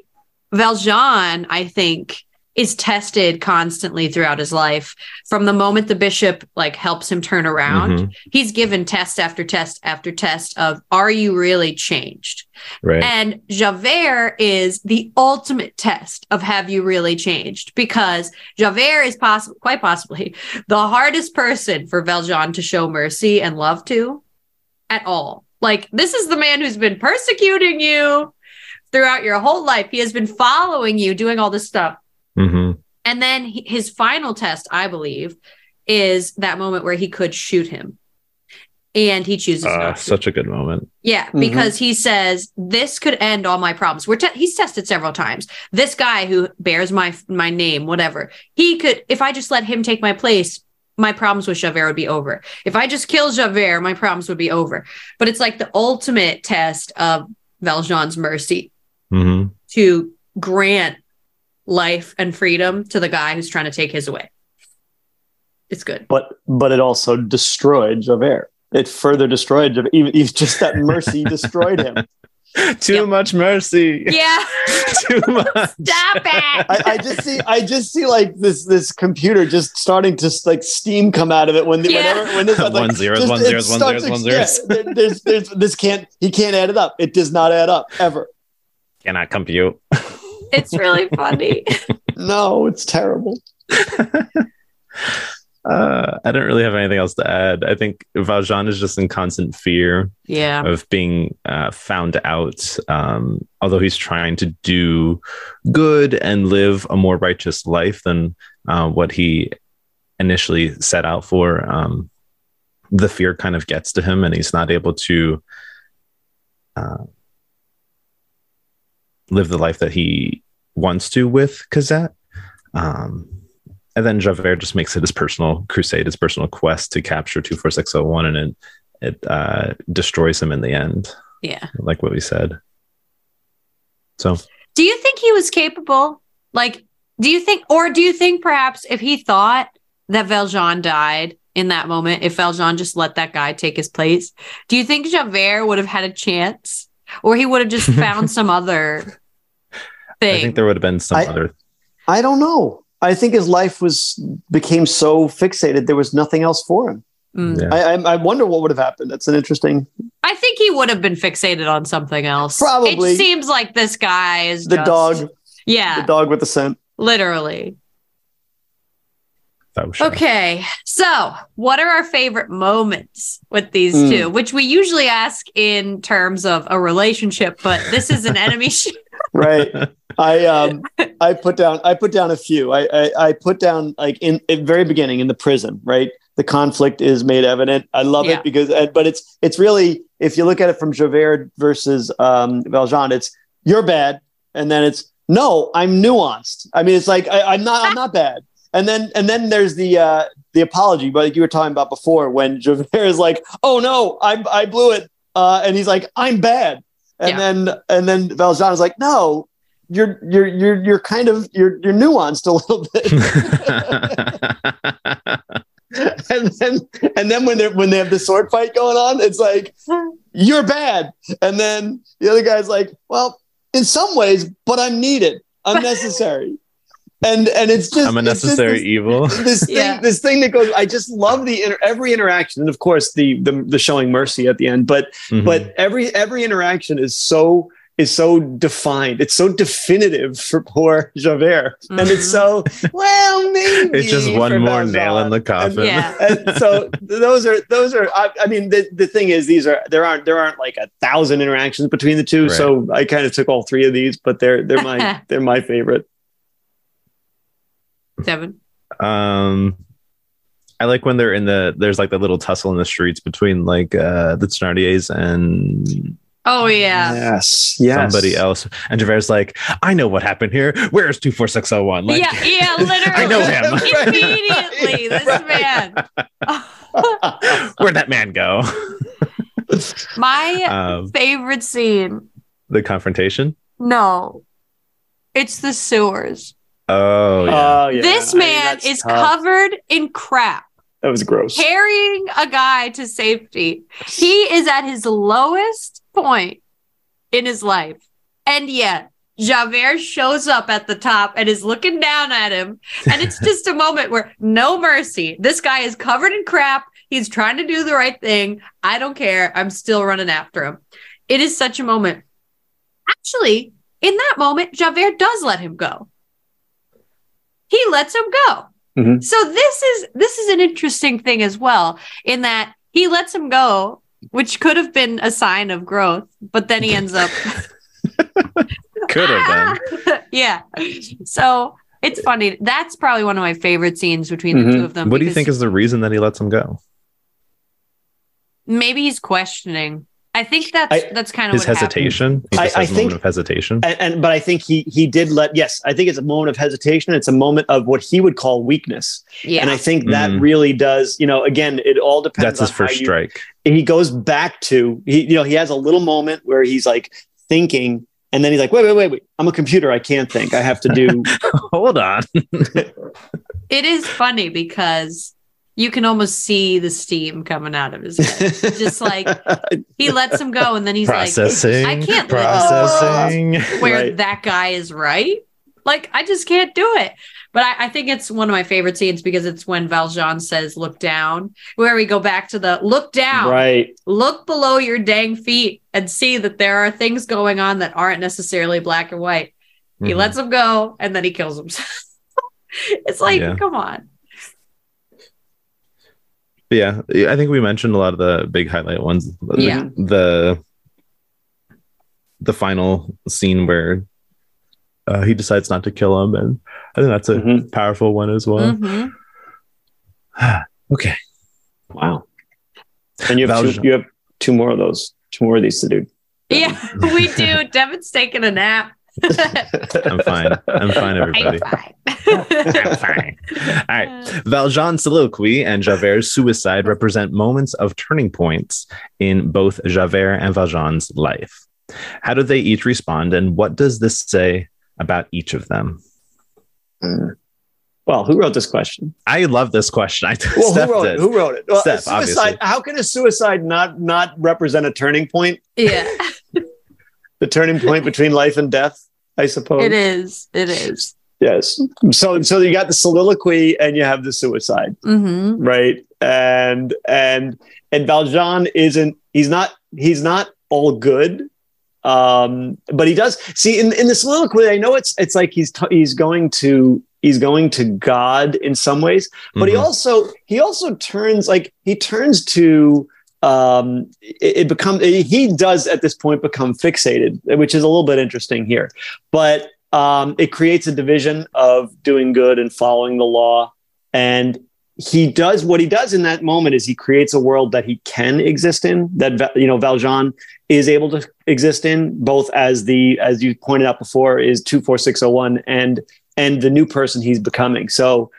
Valjean, I think, is tested constantly throughout his life. From the moment the bishop like helps him turn around, Mhm. he's given test after test after test of are you really changed? Right. And Javert is the ultimate test of have you really changed? Because Javert is possible, quite possibly, the hardest person for Valjean to show mercy and love to at all. Like, this is the man who's been persecuting you throughout your whole life. He has been following you, doing all this stuff. Hmm And then he- his final test, I believe, is that moment where he could shoot him. And he chooses Uh, not to. such a good moment. Yeah, Mhm. because he says this could end all my problems. We're te- he's tested several times. This guy who bears my my name, whatever, he could. If I just let him take my place, my problems with Javert would be over. If I just kill Javert, my problems would be over. But it's like the ultimate test of Valjean's mercy hmm to grant life and freedom to the guy who's trying to take his away. It's good. But but it also destroyed Javert. It further destroyed Javert. Even, even just that mercy destroyed him. Too Yep. much mercy. Yeah, Too much. stop it. I, I just see I just see like this this computer just starting to like steam come out of it when the, Yeah. whenever when this like, One zeros, just- one it zeros, one starts zeros, one ex- zeros. yeah, there- there's, there's, this can't he can't add it up. It does not add up ever. Cannot compute. It's really funny. No, it's terrible. Uh, I don't really have anything else to add. I think Valjean is just in constant fear Yeah. of being uh, found out. Um, although he's trying to do good and live a more righteous life than uh, what he initially set out for, um, the fear kind of gets to him, and he's not able to uh, live the life that he wants to with Cosette. Um, and then Javert just makes it his personal crusade, his personal quest to capture 24601, and it, it uh, destroys him in the end, Yeah. like what we said. So, Do you think he was capable? Like, do you think, or do you think perhaps if he thought that Valjean died in that moment, if Valjean just let that guy take his place, do you think Javert would have had a chance? Or he would have just found some other thing? I think there would have been some I- other. I don't know. I think his life was became so fixated there was nothing else for him. Mm. Yeah. I, I I wonder what would have happened. That's an interesting. I think he would have been fixated on something else. Probably. It seems like this guy is The just- dog, Yeah, the dog with the scent. literally. Sure. Okay. So, what are our favorite moments with these Mm. two? Which we usually ask in terms of a relationship, but this is an enemy. sh- Right. I um I put down I put down a few. I I, I put down like in at very beginning in the prison, right? The conflict is made evident. I love Yeah. it because uh, but it's it's really if you look at it from Javert versus um Valjean, it's you're bad, and then it's no, I'm nuanced. I mean, it's like I, I'm not I'm not bad. And then and then there's the uh the apology, but like you were talking about before when Javert is like, oh no, I I blew it. Uh, and he's like, I'm bad. And Yeah. then and then Valjean is like, no, you're you're you're you're kind of you're you're nuanced a little bit. and then and then when they when they have the sword fight going on, it's like you're bad. And then the other guy's like, well, in some ways, but I'm needed. I'm necessary. And and it's just I'm a necessary this- evil. this thing, Yeah. this thing that goes. I just love the inter- every interaction, and of course the, the the showing mercy at the end. But Mhm. but every every interaction is so is so defined. It's so definitive for poor Javert, and it's so well maybe it's just one more Valjean. nail in the coffin. Yeah. And so those are those are. I, I mean, the, the thing is, these are there aren't there aren't like a thousand interactions between the two. Right. So I kind of took all three of these, but they're they're my they're my favorite. Devin. Um, I like when they're in the there's like the little tussle in the streets between like uh the Thenardiers and Oh, yeah. Yes, yes. somebody else, and Javert's like, I know what happened here. Where's two four six zero one? Like, yeah, yeah, literally. I know him. Immediately, this man. where'd that man go? My um, favorite scene. the confrontation. No, it's the sewers. Oh yeah. Oh, yeah. this I mean, man is tough. covered in crap, That was gross. carrying a guy to safety. He is at his lowest point in his life. And yet, Javert shows up at the top and is looking down at him. And it's just a moment where no mercy. This guy is covered in crap. He's trying to do the right thing. I don't care. I'm still running after him. It is such a moment. Actually, in that moment, Javert does let him go. He lets him go. Mhm. So this is this is an interesting thing as well, in that he lets him go, which could have been a sign of growth, but then he ends up Could have been. yeah. So it's funny. That's probably one of my favorite scenes between the Mhm. two of them. What do you think is the reason that he lets him go? maybe he's questioning? I think that's I- that's kind of His what happened. hesitation. He I- just I has a think- moment of hesitation. and, and but I think he he did let yes, I think it's a moment of hesitation. It's a moment of what he would call weakness, Yeah. and I think that Mhm. really does. You know, again, it all depends. That's his first how you- strike. he goes back to he you know he has a little moment where he's like thinking, and then he's like, wait, wait, wait, wait. I'm a computer. I can't think. I have to do. Hold on. it is funny because you can almost see the steam coming out of his head. Just like he lets him go, and then he's processing. like, I can't live processing. where Right. that guy is right. Like, I just can't do it. But I, I think it's one of my favorite scenes because it's when Valjean says, look down, where we go back to the look down, right. look below your dang feet and see that there are things going on that aren't necessarily black and white. He Mhm. lets him go and then he kills himself. it's like, Yeah. come on. But yeah, I think we mentioned a lot of the big highlight ones. Yeah. The the final scene where uh, he decides not to kill him, and I think that's a Mhm. powerful one as well. Mhm. Okay. Wow. And you have two, you have two more of those. Two more of these to do. Yeah, we do. Devin's taking a nap. I'm fine. I'm fine, everybody. I'm fine. I'm fine. All right. Valjean's soliloquy and Javert's suicide represent moments of turning points in both Javert and Valjean's life. How do they each respond, and what does this say about each of them? Mm. Well, who wrote this question? I love this question. I Well, Steph who wrote did. it? Who wrote it? Well, Steph, suicide. obviously. How can a suicide not not represent a turning point? Yeah, The turning point between life and death, I suppose. it is. It is. Yes. So so you got the soliloquy and you have the suicide, Mm-hmm. right? And and and Valjean isn't he's not he's not all good. Um, but he does see in, in the soliloquy, I know it's it's like he's t- he's going to he's going to God in some ways, but he Mhm. also he also turns like he turns to um it, it becomes he does at this point become fixated which is a little bit interesting here. But um it creates a division of doing good and following the law. And he does what he does in that moment is he creates a world that he can exist in that you know Valjean is able to exist in both as the as you pointed out before is 24601 and and the new person he's becoming. So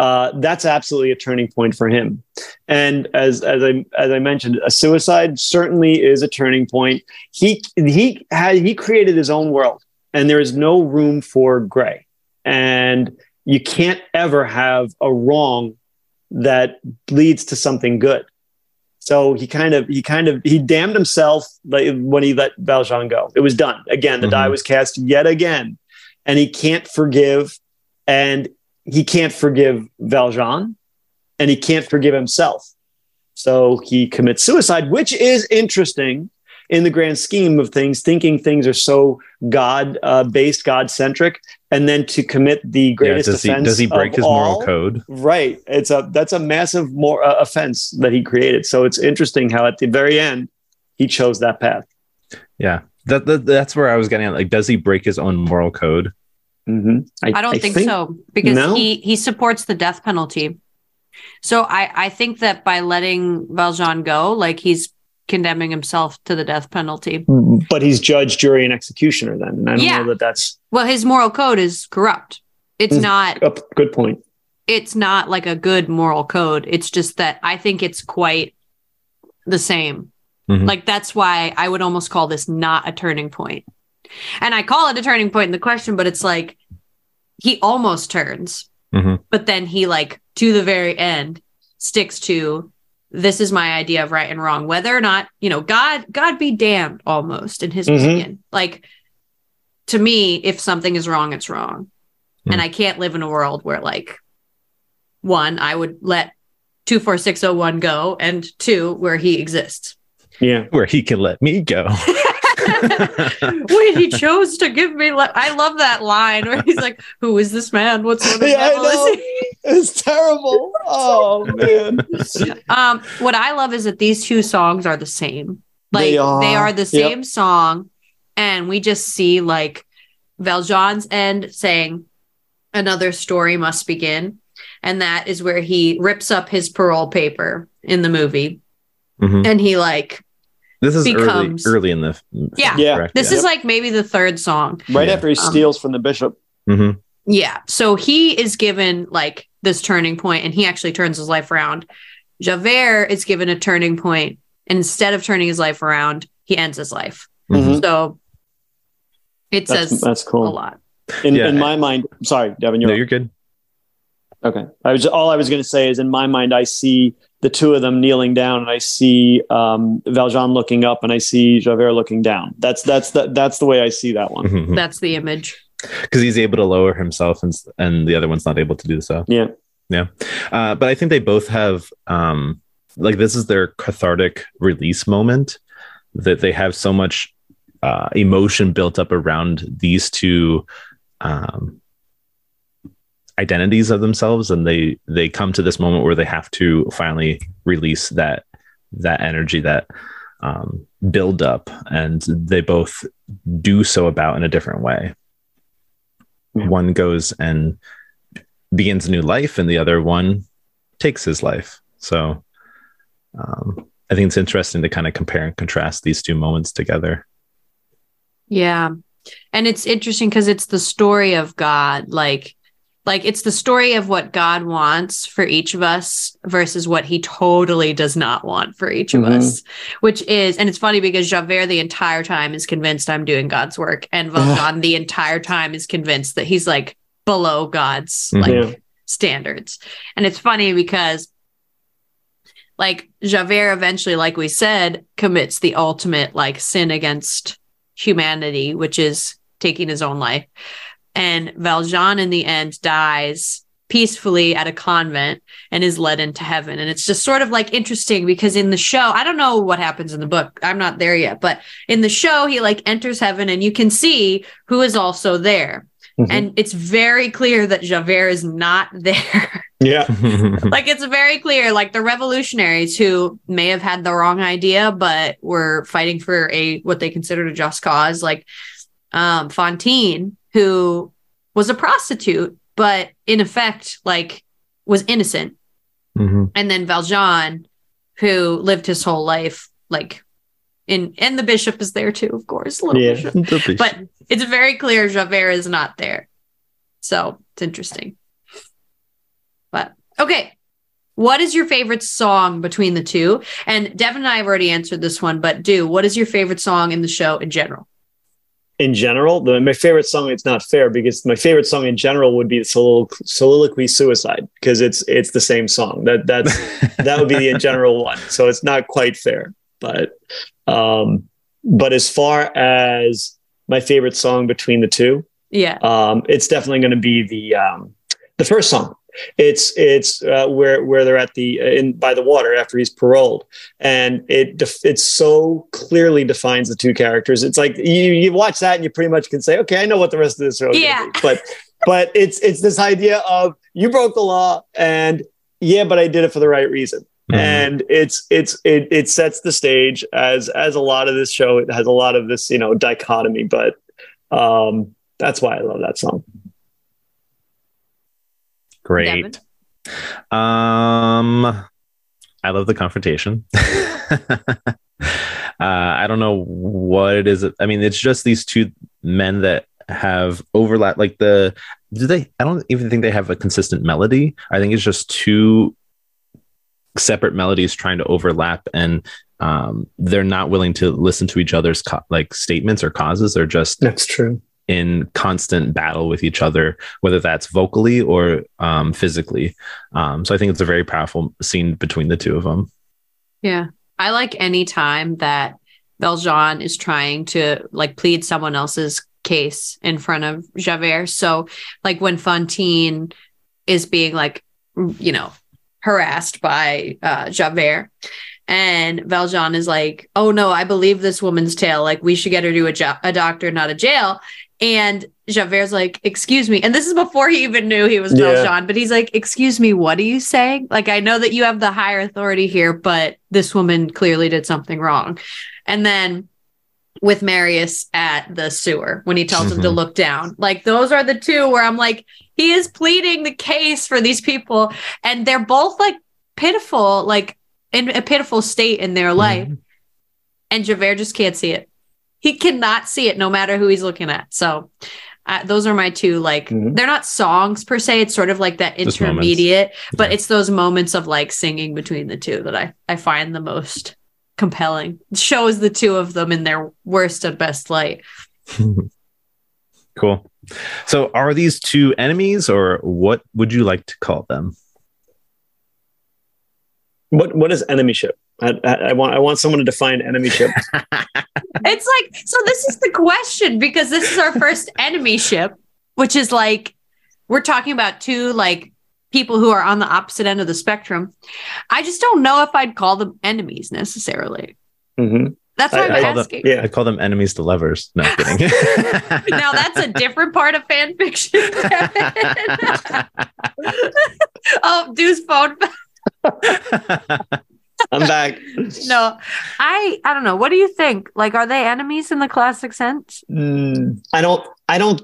uh, that's absolutely a turning point for him. And as as I as I mentioned, a suicide certainly is a turning point. He he had he created his own world, and there is no room for gray. And you can't ever have a wrong that leads to something good. So he kind of he kind of he damned himself when he let Valjean go. It was done again. The die Mhm. was cast yet again, and he can't forgive. And he can't forgive Valjean and he can't forgive himself. So he commits suicide, which is interesting in the grand scheme of things, thinking things are so God uh, based, God centric, and then to commit the Yeah, greatest does he offense. does he break his moral all. code? Right. It's a that's a massive more uh, offense that he created. So it's interesting how at the very end he chose that path. Yeah. That, that that's where I was getting at. Like, does he break his own moral code? Mhm. I don't think, so because No? he he supports the death penalty. So I I think that by letting Valjean go, like he's condemning himself to the death penalty. But he's judge, jury, and executioner then. And I don't Yeah. know that that's Well, his moral code is corrupt. It's Mm. not a good point. it's not like a good moral code. It's just that I think it's quite the same. Mhm. Like that's why I would almost call this not a turning point. And I call it a turning point in the question, but it's like he almost turns, Mhm. but then he like to the very end sticks to this is my idea of right and wrong, whether or not, you know, God, God be damned almost in his Mhm. opinion. Like to me, if something is wrong, it's wrong. Hmm. And I can't live in a world where like one, I would let 24601 go, and two, where he exists. Yeah. Where he can let me go. Wait, he chose to give me. Le- I love that line where he's like, "Who is this man? What sort of Yeah, devil is he?" It's terrible. Oh man. Um, what I love is that these two songs are the same. Like They they are. are, the same song, and we just see like Valjean's end saying, "Another story must begin," and that is where he rips up his parole paper in the movie, Mhm. and he like, This is Becomes- early, early in the yeah, Yeah. this yeah. is like maybe the third song. Right Yeah. after he Um, steals from the bishop. Mhm. Yeah. So he is given like this turning point and he actually turns his life around. Javert is given a turning point and instead of turning his life around, he ends his life. Mhm. So it That's, says that's cool a lot. In, Yeah. in my mind, sorry, Devin, you're No, you're good. Okay. I was all I was going to say is in my mind I see the two of them kneeling down and I see um, Valjean looking up and I see Javert looking down. That's that's the, that's the way I see that one. Because That's the image. Because he's able to lower himself, and and the other one's not able to do so. Yeah. Uh, but I think they both have um, like this is their cathartic release moment that they have so much uh, emotion built up around these two um, identities of themselves, and they they come to this moment where they have to finally release that that energy that um, build up, and they both do so about in a different way. Yeah. One goes and begins a new life and the other one takes his life so um, i think it's interesting to kind of compare and contrast these two moments together Yeah. And it's interesting because it's the story of God. Like, like it's the story of what God wants for each of us versus what he totally does not want for each of Mhm. us, which is, and it's funny because Javert the entire time is convinced I'm doing God's work, and Valjean the entire time is convinced that he's like below God's Mhm. like standards. And it's funny because like Javert eventually, like we said, commits the ultimate like sin against humanity, which is taking his own life. And Valjean in the end dies peacefully at a convent and is led into heaven. And it's just sort of like interesting because in the show, I don't know what happens in the book. I'm not there yet, but in the show, he like enters heaven and you can see who is also there. Mhm. And it's very clear that Javert is not there. Yeah. like it's very clear like the revolutionaries who may have had the wrong idea but were fighting for a what they considered a just cause like um Fantine who was a prostitute but in effect like was innocent Mhm. and then Valjean who lived his whole life like in and the bishop is there too of course little Yeah. bishop but it's very clear Javert is not there. So it's interesting. But okay. What is your favorite song between the two? And Devin and I have already answered this one, but do what is your favorite song in the show in general? In general, the, my favorite song. It's not fair because my favorite song in general would be solilo- soliloquy "Suicide" because it's it's the same song. That that's that would be the in general one. So it's not quite fair. But um, but as far as my favorite song between the two, Yeah. um, it's definitely going to be the um, the first song. It's it's uh, where where they're at the in by the water after he's paroled, and it def- it so clearly defines the two characters. It's like you you watch that and you pretty much can say, okay, I know what the rest of this show is. Yeah. Be. But but it's it's this idea of you broke the law and yeah, but I did it for the right reason Mhm. and it's it's it, it sets the stage as as a lot of this show it has a lot of this you know dichotomy but um that's why i love that song great. Um i love the confrontation. Uh i don't know what it is. I mean it's just these two men that have overlap like the do they i don't even think they have a consistent melody. I think it's just two separate melodies trying to overlap and um, they're not willing to listen to each other's co- like statements or causes. They're just That's true. In constant battle with each other, whether that's vocally or um, physically. Um, so I think it's a very powerful scene between the two of them. Yeah. I like any time that Valjean is trying to like plead someone else's case in front of Javert. So like when Fantine is being like, you know, harassed by uh, Javert. And Valjean is like, oh no, I believe this woman's tale. Like, we should get her to a, jo- a doctor, not a jail. And Javert's like, excuse me. And this is before he even knew he was Yeah. Valjean, but he's like, excuse me, what are you saying? Like, I know that you have the higher authority here, but this woman clearly did something wrong. And then with Marius at the sewer when he tells him to Mhm. look down, like, those are the two where I'm like, he is pleading the case for these people. And they're both like pitiful, like in a pitiful state in their life and Javert just can't see it. He cannot see it no matter who he's looking at. So uh, those are my two like Mhm. they're not songs per se. It's sort of like that intermediate, but Yeah. it's those moments of like singing between the two that I I find the most compelling. It shows the two of them in their worst and best light. cool. So are these two enemies or what would you like to call them? What what is enemyship? I, I, I want I want someone to define enemy ship. It's like so this is the question because this is our first enemy ship, which is like we're talking about two like people who are on the opposite end of the spectrum. I just don't know if I'd call them enemies necessarily. Mhm. That's why I- I'm I call them- asking. Yeah. I call them enemies to lovers. No I'm kidding. Now that's a different part of fan fiction. oh, Deuce phone. I'm back. No, I I don't know. What do you think? Like, are they enemies in the classic sense? Mm, I don't. I don't.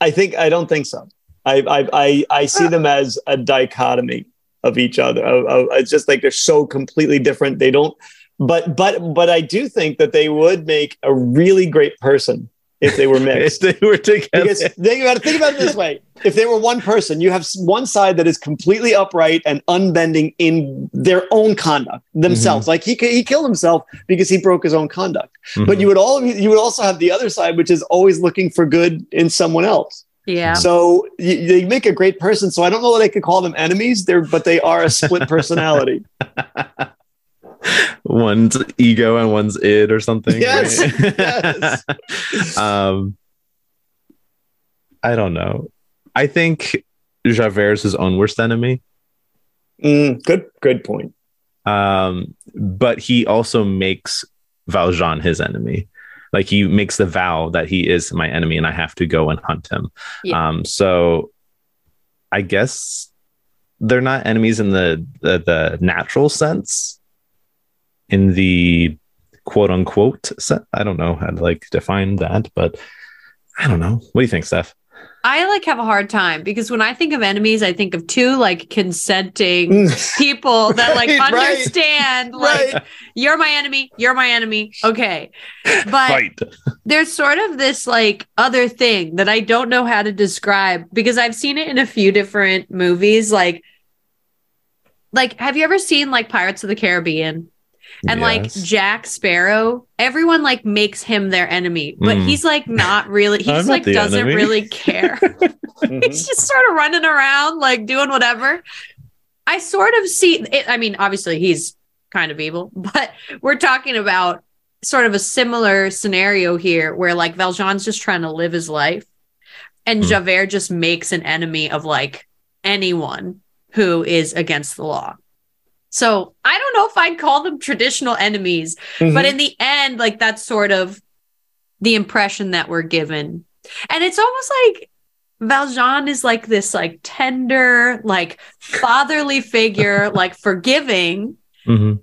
I think. I don't think so. I. I. I, I see them as a dichotomy of each other. Of- of- It's just like they're so completely different. They don't. But but but I do think that they would make a really great person if they were if mixed. they were together. because think about it. Think about it this way: if they were one person, you have one side that is completely upright and unbending in their own conduct themselves. Like he he killed himself because he broke his own conduct. But Mhm. you would all you would also have the other side, which is always looking for good in someone else. Yeah. So y- they make a great person. So I don't know that I could call them enemies. They're but they are a split personality. one's ego and one's id or something. Yes, right? yes. um, I don't know. I think Javert is his own worst enemy. Mm, good good point. Um, but he also makes Valjean his enemy. Like he makes the vow that he is my enemy and I have to go and hunt him. Yeah. Um, so I guess they're not enemies in the, the the natural sense. In the quote unquote set. I don't know how to like define that, but I don't know. What do you think, Steph? I like have a hard time because when I think of enemies, I think of two like consenting people that like Right, right. understand like Right. you're my enemy, you're my enemy. Okay. But there's sort of this like other thing that I don't know how to describe because I've seen it in a few different movies like like have you ever seen like Pirates of the Caribbean? And like Jack Sparrow, everyone like makes him their enemy, but Mm. he's like not really. He I'm just not like doesn't enemy. really care. He's just sort of running around, like doing whatever. I sort of see it. I mean, obviously he's kind of evil, but we're talking about sort of a similar scenario here where like Valjean's just trying to live his life and Hmm. Javert just makes an enemy of like anyone who is against the law. So I don't know if I'd call them traditional enemies, Mhm. but in the end, like that's sort of the impression that we're given. And it's almost like Valjean is like this like tender, like fatherly figure, like forgiving. Mhm.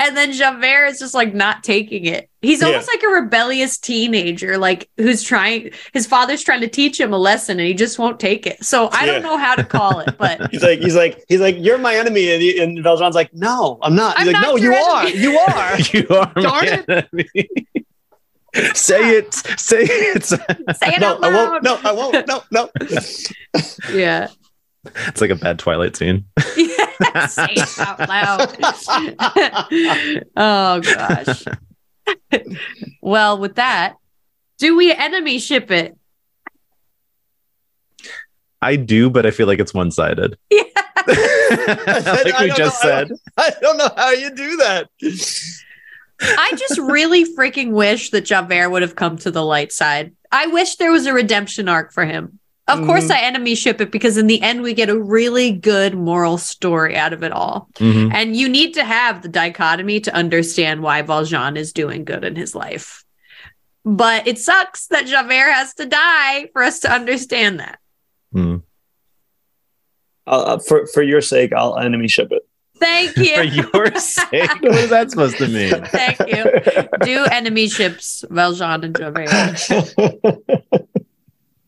And then Javert is just like not taking it. He's Yeah. almost like a rebellious teenager, like who's trying his father's trying to teach him a lesson and he just won't take it. So I don't know how to call it, but He's like, he's like, he's like, you're my enemy, and, he, and Valjean's like, no, I'm not. He's I'm like, not no, you your are, you are. you are Darn my it. say it. Say it. say it no, out I loud. won't. No, I won't. No, no. Yeah. It's like a bad Twilight scene. Yeah. Say it out loud. oh gosh. well, with that, do we enemy ship it? I do, but I feel like it's one sided. Yeah. like we just know, said. I don't, I don't know how you do that. I just really freaking wish that Javert would have come to the light side. I wish there was a redemption arc for him. Of course, Mhm. I enemy ship it because in the end, we get a really good moral story out of it all. Mhm. And you need to have the dichotomy to understand why Valjean is doing good in his life. But it sucks that Javert has to die for us to understand that. Mm. Uh, for for your sake, I'll enemy ship it. Thank you. For your sake, what is that supposed to mean? Thank you. Do enemy ships Valjean and Javert.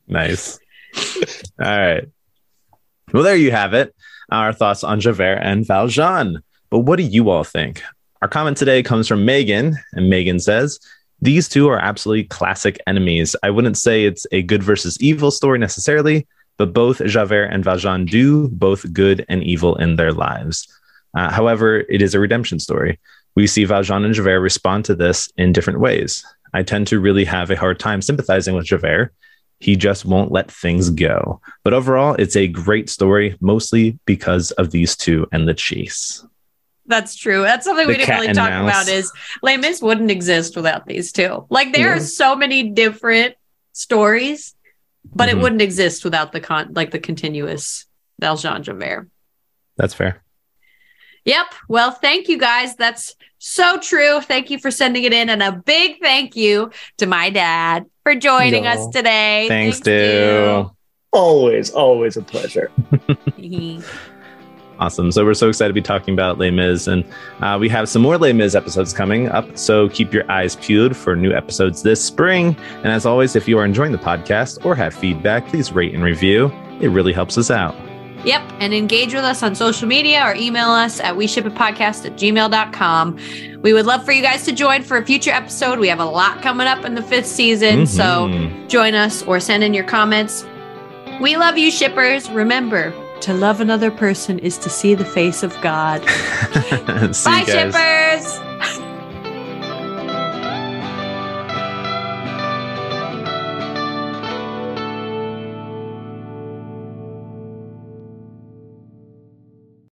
Nice. All right. Well, there you have it. Our thoughts on Javert and Valjean. But what do you all think? Our comment today comes from Megan, and Megan says, These two are absolutely classic enemies. I wouldn't say it's a good versus evil story necessarily, but both Javert and Valjean do both good and evil in their lives. Uh, however, it is a redemption story. We see Valjean and Javert respond to this in different ways. I tend to really have a hard time sympathizing with Javert he just won't let things go. But overall, it's a great story, mostly because of these two and the chase. That's true. That's something The we didn't really talk mouse. about is Les Mis wouldn't exist without these two. Like there Yeah. are so many different stories, but Mhm. it wouldn't exist without the con like the continuous Valjean Javert. That's fair. Yep. Well, thank you guys. That's so true. Thank you for sending it in. And a big thank you to my dad for joining No. us today. Thanks, dude. always, always a pleasure. Awesome. So we're so excited to be talking about Les Mis, and uh, we have some more Les Mis episodes coming up. So keep your eyes peeled for new episodes this spring. And as always, if you are enjoying the podcast or have feedback, please rate and review. It really helps us out. Yep. And engage with us on social media or email us at we ship it podcast at gmail.com. We would love for you guys to join for a future episode. We have a lot coming up in the fifth season. So Mhm. join us or send in your comments. We love you, shippers. Remember, to love another person is to see the face of God. Bye, shippers.